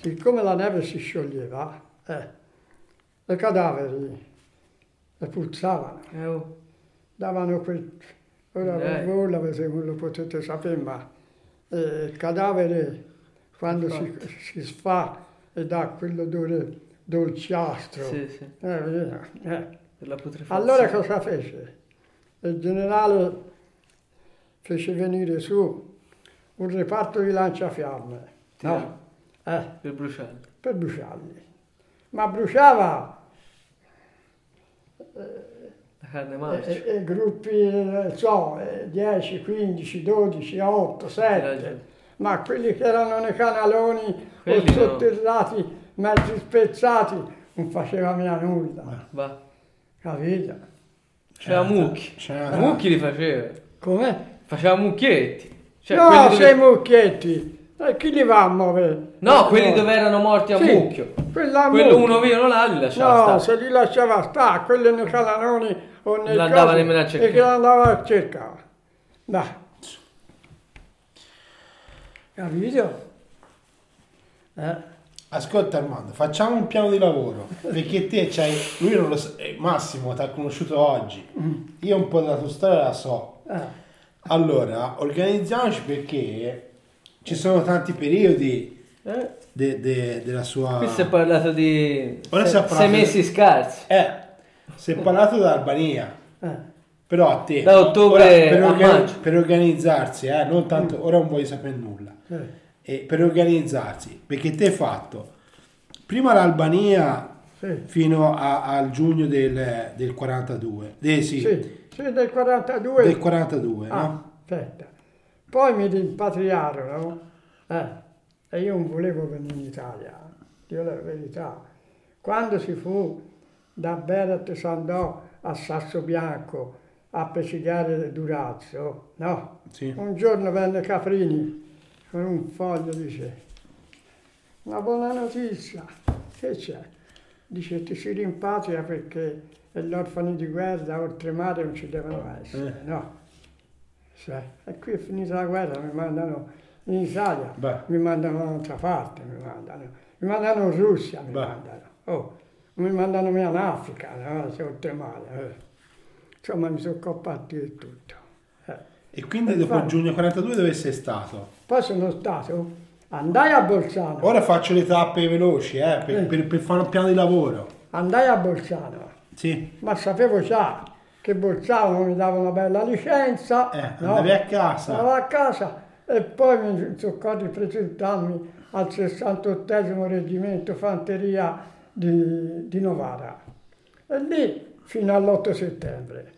siccome la neve si scioglieva, eh, i cadaveri e puzzavano, Eh, oh. davano quel... Ora Eh. voi lo potete sapere, ma eh, il cadavere quando si, si sfa e dà quell'odore dolciastro. Sì, sì. Eh, eh. Allora cosa fece? Il generale fece venire su un reparto di lanciafiamme no? Eh, Per bruciare. per bruciarli. Ma bruciava La carne eh, marcia. eh, eh, gruppi, eh, so, eh, 10, 15, 12, 8, 7, ma quelli che erano nei canaloni Quelli o no. sotterrati, mezzi spezzati, non faceva mia nulla, Va. capito? C'era mucchi. C'era- Mucchi li faceva. Come? Faceva mucchietti. Cioè, no, quelli dove- sei mucchietti, e chi li va a muovere? No, quelli dove erano morti a Sì, mucchio. Quello mucchio. uno via uno là li lasciava No, stare. se li lasciava stare, quelli nei canaloni o nei Non andava nemmeno a cercare. E che andava a cercare. Dai. Capito? Eh? Ascolta Armando, facciamo un piano di lavoro, perché te c'hai, lui non lo sa, eh, Massimo ti ha conosciuto oggi, io un po' della tua storia la so. Eh. Allora, organizziamoci perché ci sono tanti periodi? De- de- della sua... Qui si è parlato di Ora se- si è parlato sei di- mesi scarsi. Eh, si è parlato dell'Albania, Eh. però a te... Da ottobre per, a maggio. per organizzarsi, eh, non tanto, ora non voglio sapere nulla. Eh. E per organizzarsi, perché te hai fatto prima l'Albania Sì. fino a- al giugno del, del 42, eh, sì, Sì, sì, del 42. del 42, Ah, no? aspetta. Poi mi rimpatriarono eh, e io non volevo venire in Italia, dio la verità. Quando si fu da Berat si andò a Sasso Bianco a pescare Durazzo, no? Sì. Un giorno venne Caprini con un foglio, dice, una buona notizia, che c'è? Dice, ti si rimpatria perché gli orfani di guerra oltremare non ci devono essere, no? Sai, E qui è finita la guerra, mi mandano in Italia, Beh. mi mandano da un'altra parte, mi mandano, mi mandano in Russia, mi Beh. mandano, oh, mi mandano via in Africa, no? Se oltremare, eh. Insomma, mi sono coppati e tutto. eh. E quindi dopo Infatti. giugno 42 dove sei stato? Poi sono stato, andai a Bolzano, Ora faccio le tappe veloci, eh, per, Sì. per- per fare un piano di lavoro. andai a Bolzano, Sì, ma sapevo già che Bolzano mi dava una bella licenza, Eh, no? andavi a casa. Andavo a casa e poi mi toccò di presentarmi al 68 Reggimento Fanteria di, di Novara. E lì fino all'8 settembre.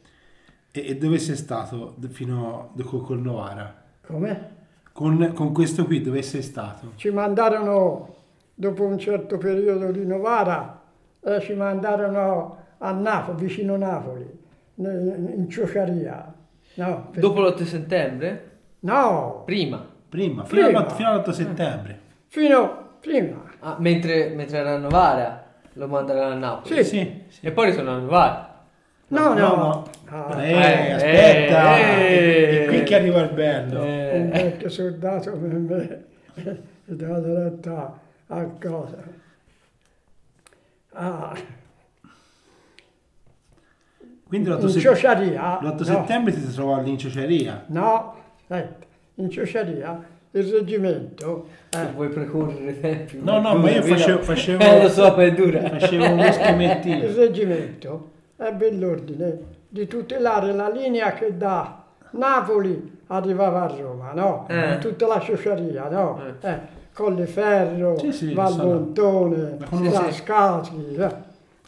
e, e dove sei stato fino a, con, con Novara? Come? Con, con questo qui dove sei stato? Ci mandarono, dopo un certo periodo di Novara, eh, ci mandarono a Napoli, vicino Napoli, in Ciociaria. No, per- Dopo l'8 settembre? No, Prima. Prima, fino, Prima. all'8 fino all'8 settembre. fino prima. Ah, mentre, mentre era a Novara lo mandarono a Napoli. Sì. Sì, sì. E poi ritornò a Novara. No, no, No, no. Ah, Eh, Eh, aspetta, eh, è qui che arriva il bello. un Eh, vecchio soldato per me e dava retta a cosa. Ah, Quindi l'8, in set- Ciociaria. l'8 no, settembre ti trovavi all'incioceria. No, aspetta, in Ciociaria il reggimento eh, vuoi precorrere tempi? No, no, ma io facevo- facevo- Eh, lo so, è dura. Facevo uno Il schemettino. reggimento ebbe l'ordine di tutelare la linea che da Napoli arrivava a Roma, no? Eh. Tutta la ciociaria, no? Eh, Colleferro, Sì, sì, Valmontone, La conosco. Frascati, eh.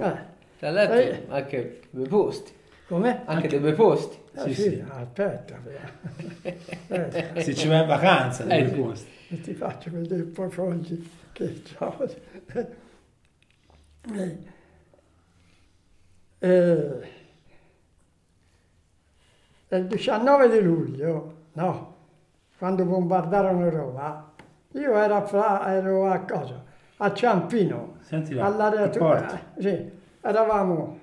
Eh, Tra l'altro Eh. anche due posti. Com'è? Anche dei bei posti. Ah, Sì, sì, sì. aspetta, eh, Se ci vai in vacanza, Eh, sì. e ti faccio vedere un po' i fogli che ho. Eh, eh, il 19 di luglio, no, quando bombardarono Roma, io ero a, Fra- ero a cosa? A Ciampino, all'area porti? sì, eravamo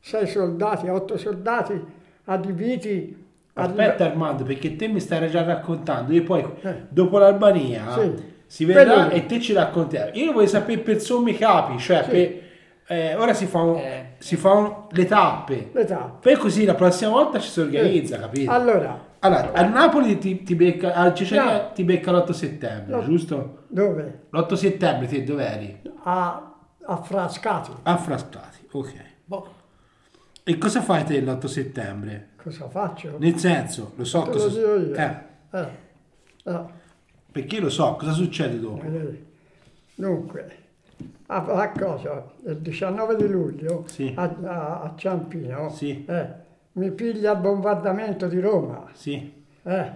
sei soldati, otto soldati adibiti Aspetta Armando, perché te mi stai già raccontando, io poi Eh. dopo l'Albania Sì. si vedrà e te ci racconterai. Io voglio sapere per sommi capi, cioè Sì. per- eh, ora si fanno Eh. si fanno le tappe, le tappe. poi così la prossima volta ci si organizza, capito? Allora, Allora, a Napoli ti, ti becca, a Cecilia No. ti becca l'8 settembre, No. giusto? dove? L'8 settembre te dove eri? A, a Frascati. A Frascati, ok. E cosa fai te l'8 settembre? Cosa faccio? Nel senso, lo so Te cosa lo dico io. Eh, Eh, no. perché io lo so, cosa succede dopo? Eh, Dunque, a, a cosa? Il 19 di luglio Sì. a, a- a Ciampino Sì. eh, mi piglia il bombardamento di Roma. Sì. eh.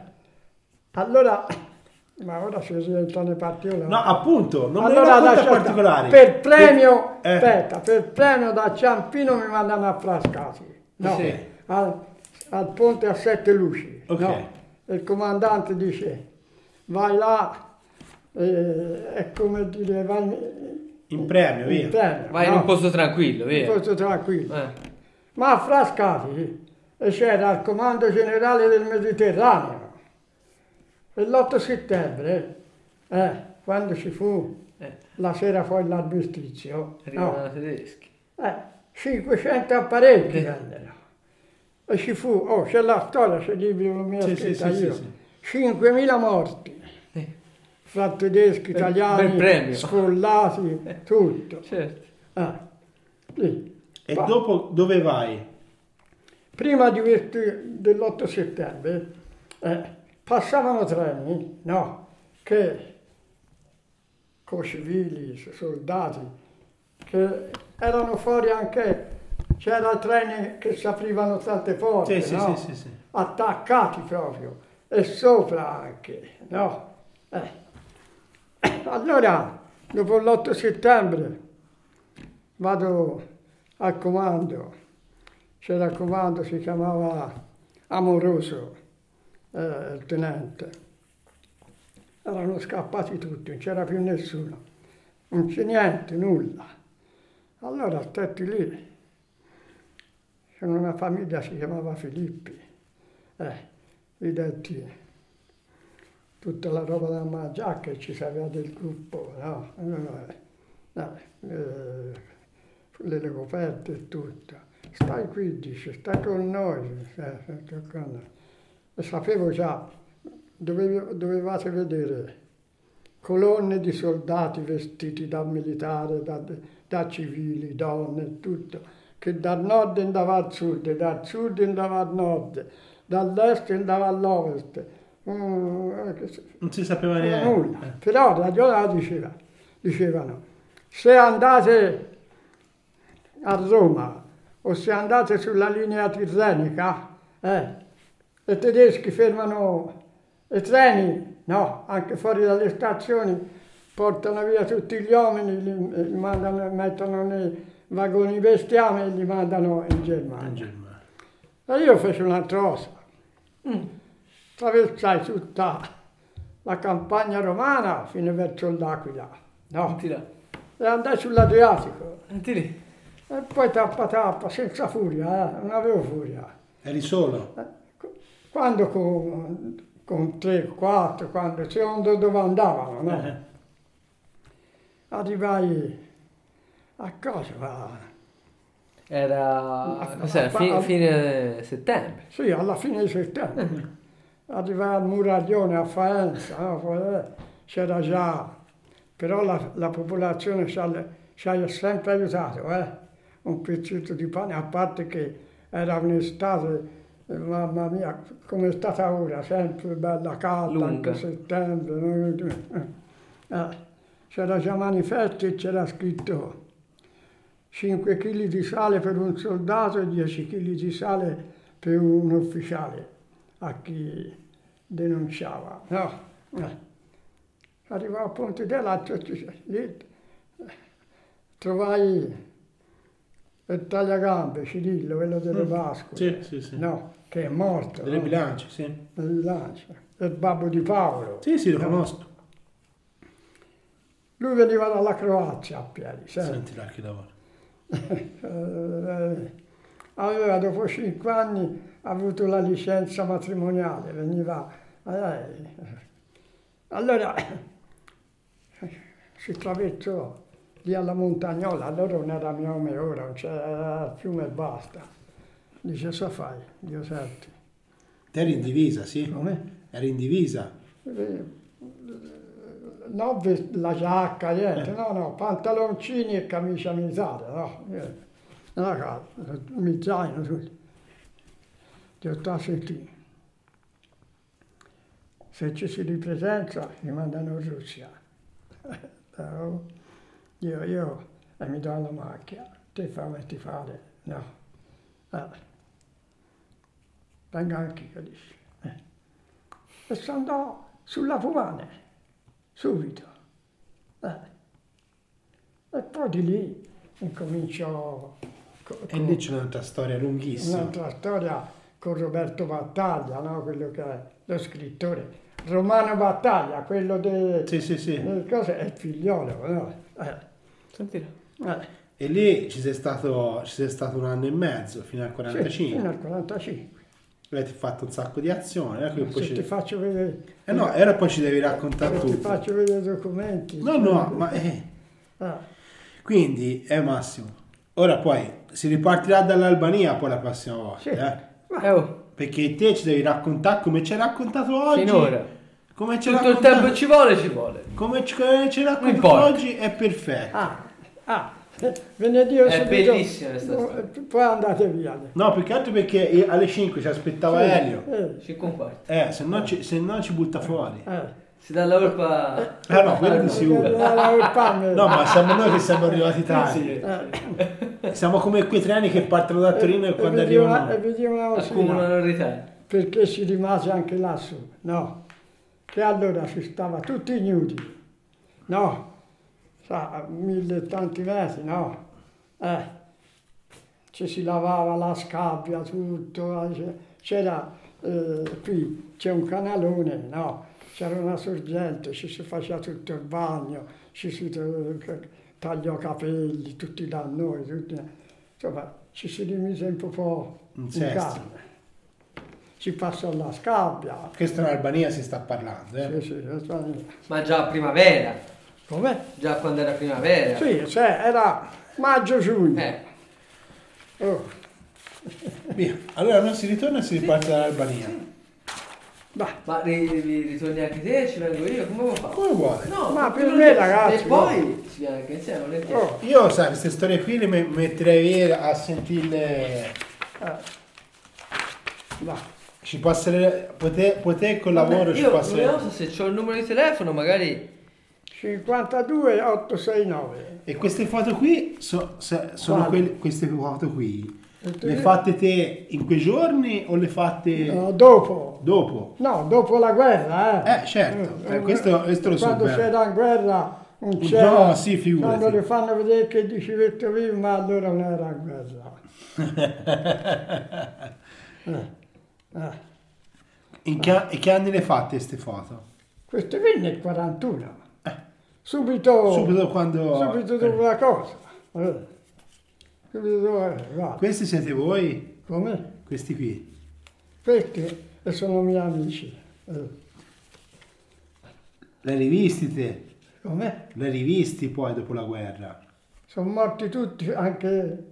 Allora, ma ora si rientra nei particolari. No, appunto, non me ne allora racconta lascia stare. particolari. Per premio, Eh. aspetta, per premio da Ciampino mi mandano a Frascati. No, Sì. al, al ponte a sette luci. Ok. no. Il comandante dice, vai là, eh, è come dire, vai In premio, in via. premio, vai in no? un posto tranquillo, Un via. posto tranquillo. Eh. Ma a Frascati eh, c'era il comando generale del Mediterraneo. E l'8 settembre, eh, quando ci fu Eh. la sera poi l'armistizio, no, i tedeschi. eh, 500 apparecchi Eh. vennero. E ci fu, oh c'è la storia, c'è il libro lo mia Sì, sì, scritta sì, io, sì, 5.000 morti, Eh, fra tedeschi, italiani, premio. sfollati, tutto. certo. Eh, sì. E Ma- dopo dove vai? prima di questo- dell'8 settembre eh, passavano treni, no, che con civili, soldati, che erano fuori anche, c'erano treni che si aprivano tante porte, Sì, no? sì, sì. attaccati proprio, e sopra anche, no? Eh. Allora, dopo l'8 settembre, vado al comando, c'era il comando, si chiamava Amoroso, eh, il tenente. Erano scappati tutti, non c'era più nessuno, non c'è niente, nulla. Allora stetti lì, c'era una famiglia, si chiamava Filippi, eh, gli detti tutta la roba da mangiare che ci sapeva del gruppo, no? Eh, no, eh, le coperte e tutto. Stai qui, dice, stai con noi. eh, stai con noi. Sapevo già, dovevo- dovevate vedere colonne di soldati vestiti da militare, da, da civili, donne e tutto, che dal nord andava al sud, dal sud andava al nord, dall'est andava all'ovest. Mm, eh, Non si sapeva non niente. nulla. Però la giornata diceva, dicevano, se andate a Roma o se andate sulla linea tirrenica, eh, i tedeschi fermano i treni, no, anche fuori dalle stazioni, portano via tutti gli uomini, li, li mandano, mettono nei vagoni bestiame e li mandano in In Germania. Germania. E io feci un'altra cosa. Mm. Attraversai tutta la campagna romana fino verso l'Aquila. No, e andai sull'Adriatico. E poi tappa tappa, senza furia, eh, non avevo furia. Eri solo? Quando con, con 3, 4, quando secondo dove andavano, no? Eh. Arrivai a cosa? Era A- cos'era? a- a- fine settembre. Sì, alla fine di settembre. Arrivai al Muraglione a Faenza, no? Eh, c'era già, però la, la popolazione ci ha, sempre aiutato, eh? un pezzetto di pane, a parte che era un'estate, eh, mamma mia, come è stata ora, sempre bella calda, Lunga. anche settembre. no? Eh, c'era già manifesto e c'era scritto 5 kg di sale per un soldato e 10 kg di sale per un ufficiale a chi denunciava. No. eh. Arrivavo a Ponte dell'Alto, lì eh, trovai il tagliagambe, Cirillo, quello delle Pascoli. Sì, sì, sì. No, che è morto. Delle no? bilance, sì. Delle bilance. Il babbo di Paolo. Sì, sì, lo No. conosco. Lui veniva dalla Croazia a piedi, sai. Senti là che lavoro. Eh, aveva dopo cinque anni avuto la licenza matrimoniale, veniva... eh, allora si traversò lì alla Montagnola, allora non era mio nome ora, non c'era il fiume e basta. Dice, so fai? Dio senti. Te eri in divisa, sì? Come? Eri in divisa? Eh, No, la giacca, niente, Eh. no, no, pantaloncini e camicia militare, no, niente. Una casa, mi zaino, tutto. Ti ho detto, senti, se ci si ripresenta mi mandano in Russia. Io, io, e mi do la macchina, te fammi fare, no. Eh. Venga anche io, dice. Eh. E sono andato sulla Pumane, subito. Eh. E poi di lì incomincio co- E lì c'è un'altra storia lunghissima. un'altra storia con Roberto Battaglia, no? quello che è lo scrittore. Romano Battaglia, quello de- Sì, sì, sì. cose, è il figliolo. No? Eh, E lì ci sei stato, ci sei stato un anno e mezzo, fino al sì, 45. fino al 45. Avete fatto un sacco di azioni. ecco poi Se ci- ti faccio vedere, Eh no, e ora poi ci devi raccontare se ti tutto. faccio vedere i documenti. No, no, ma eh. Ah, Quindi è Massimo. Ora poi si ripartirà dall'Albania poi la prossima volta. Sì. eh. Eh, oh, Perché te ci devi raccontare come ci hai raccontato oggi. finora. Come ci hai Tutto il tempo ci vuole, ci vuole. Come ci, ci hai raccontato importa. oggi è perfetto. ah, ah. Venerdì È subito- bellissima questa storia. Poi andate via. No, più che altro perché alle 5 ci aspettava Elio. Eh, 5 un quarto. Eh, se no ci, se no ci butta fuori. eh. Si dà la colpa... Ah no, quello di sicuro. No, ma siamo noi che siamo arrivati tardi. Sì. Eh. Siamo come quei treni che partono da Torino e quando arrivano. e una cosina, Accumulano il ritardo. perché si rimase anche lassù, no? Che allora si stava tutti nudi, no? Sa, mille e tanti metri, no? Eh, ci si lavava la scabbia, tutto, eh, c'era eh, qui, c'è un canalone, no? C'era una sorgente, ci si faceva tutto il bagno, ci si eh, tagliò i capelli, tutti da noi, tutti, insomma, ci si rimise un po' In in sesto. Carne. Si passò la scabbia, Questo in Albania si sta parlando, eh. sì, sì, Ma già a primavera. come? Già quando era primavera. Sì, cioè, era maggio-giugno. Eh, Oh, Via. Allora non si ritorna e si riparte dall'Albania. bah, ma ri- ri- ritorni anche te, ci vengo io, come vuoi fare? Come vuole. No, Ma per me, ragazzi, E poi ci viene anche insieme, volentieri. oh, Io, sai, queste storie qui le me- metterei via a sentirle. eh. Bah, Ci passerei. Pote, pote col lavoro Vabbè, ci io passerei. non so se ho il numero di telefono, magari 52 869. E queste foto qui so- se- sono quelle, queste foto qui. Le fatte te in quei giorni o le fatte No, dopo. dopo? No, dopo la guerra, eh. Eh, certo. Eh, questo- questo lo so Quando bene. c'era la guerra, non No, c'era. sì, figurati. Quando le fanno vedere che di civetto vivo, ma allora non era guerra. Eh, eh. In che, e che anni le fatte queste foto? Questo qui nel 41. Subito, Subito quando. subito dopo la cosa. Eh. Subito dopo, eh. Questi siete voi? Come? Questi qui. Questi sono miei amici. Eh. Le rivisti te? Come? Le rivisti poi dopo la guerra? Sono morti tutti, anche...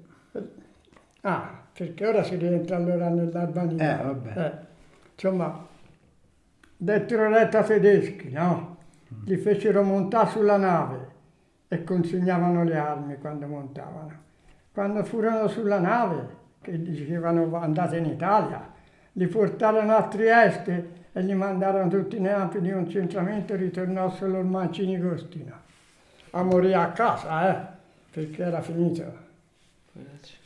Ah, perché ora si rientra allora nell'Albania. Eh, vabbè. Eh, insomma, dettero retta tedeschi, no? Li fecero montare sulla nave e consegnavano le armi quando montavano. Quando furono sulla nave, che dicevano andate in Italia, li portarono a Trieste e li mandarono tutti nei campi di concentramento e ritornò solo il Mancini Costino. A morire a casa, eh, perché era finito. Poveraccio.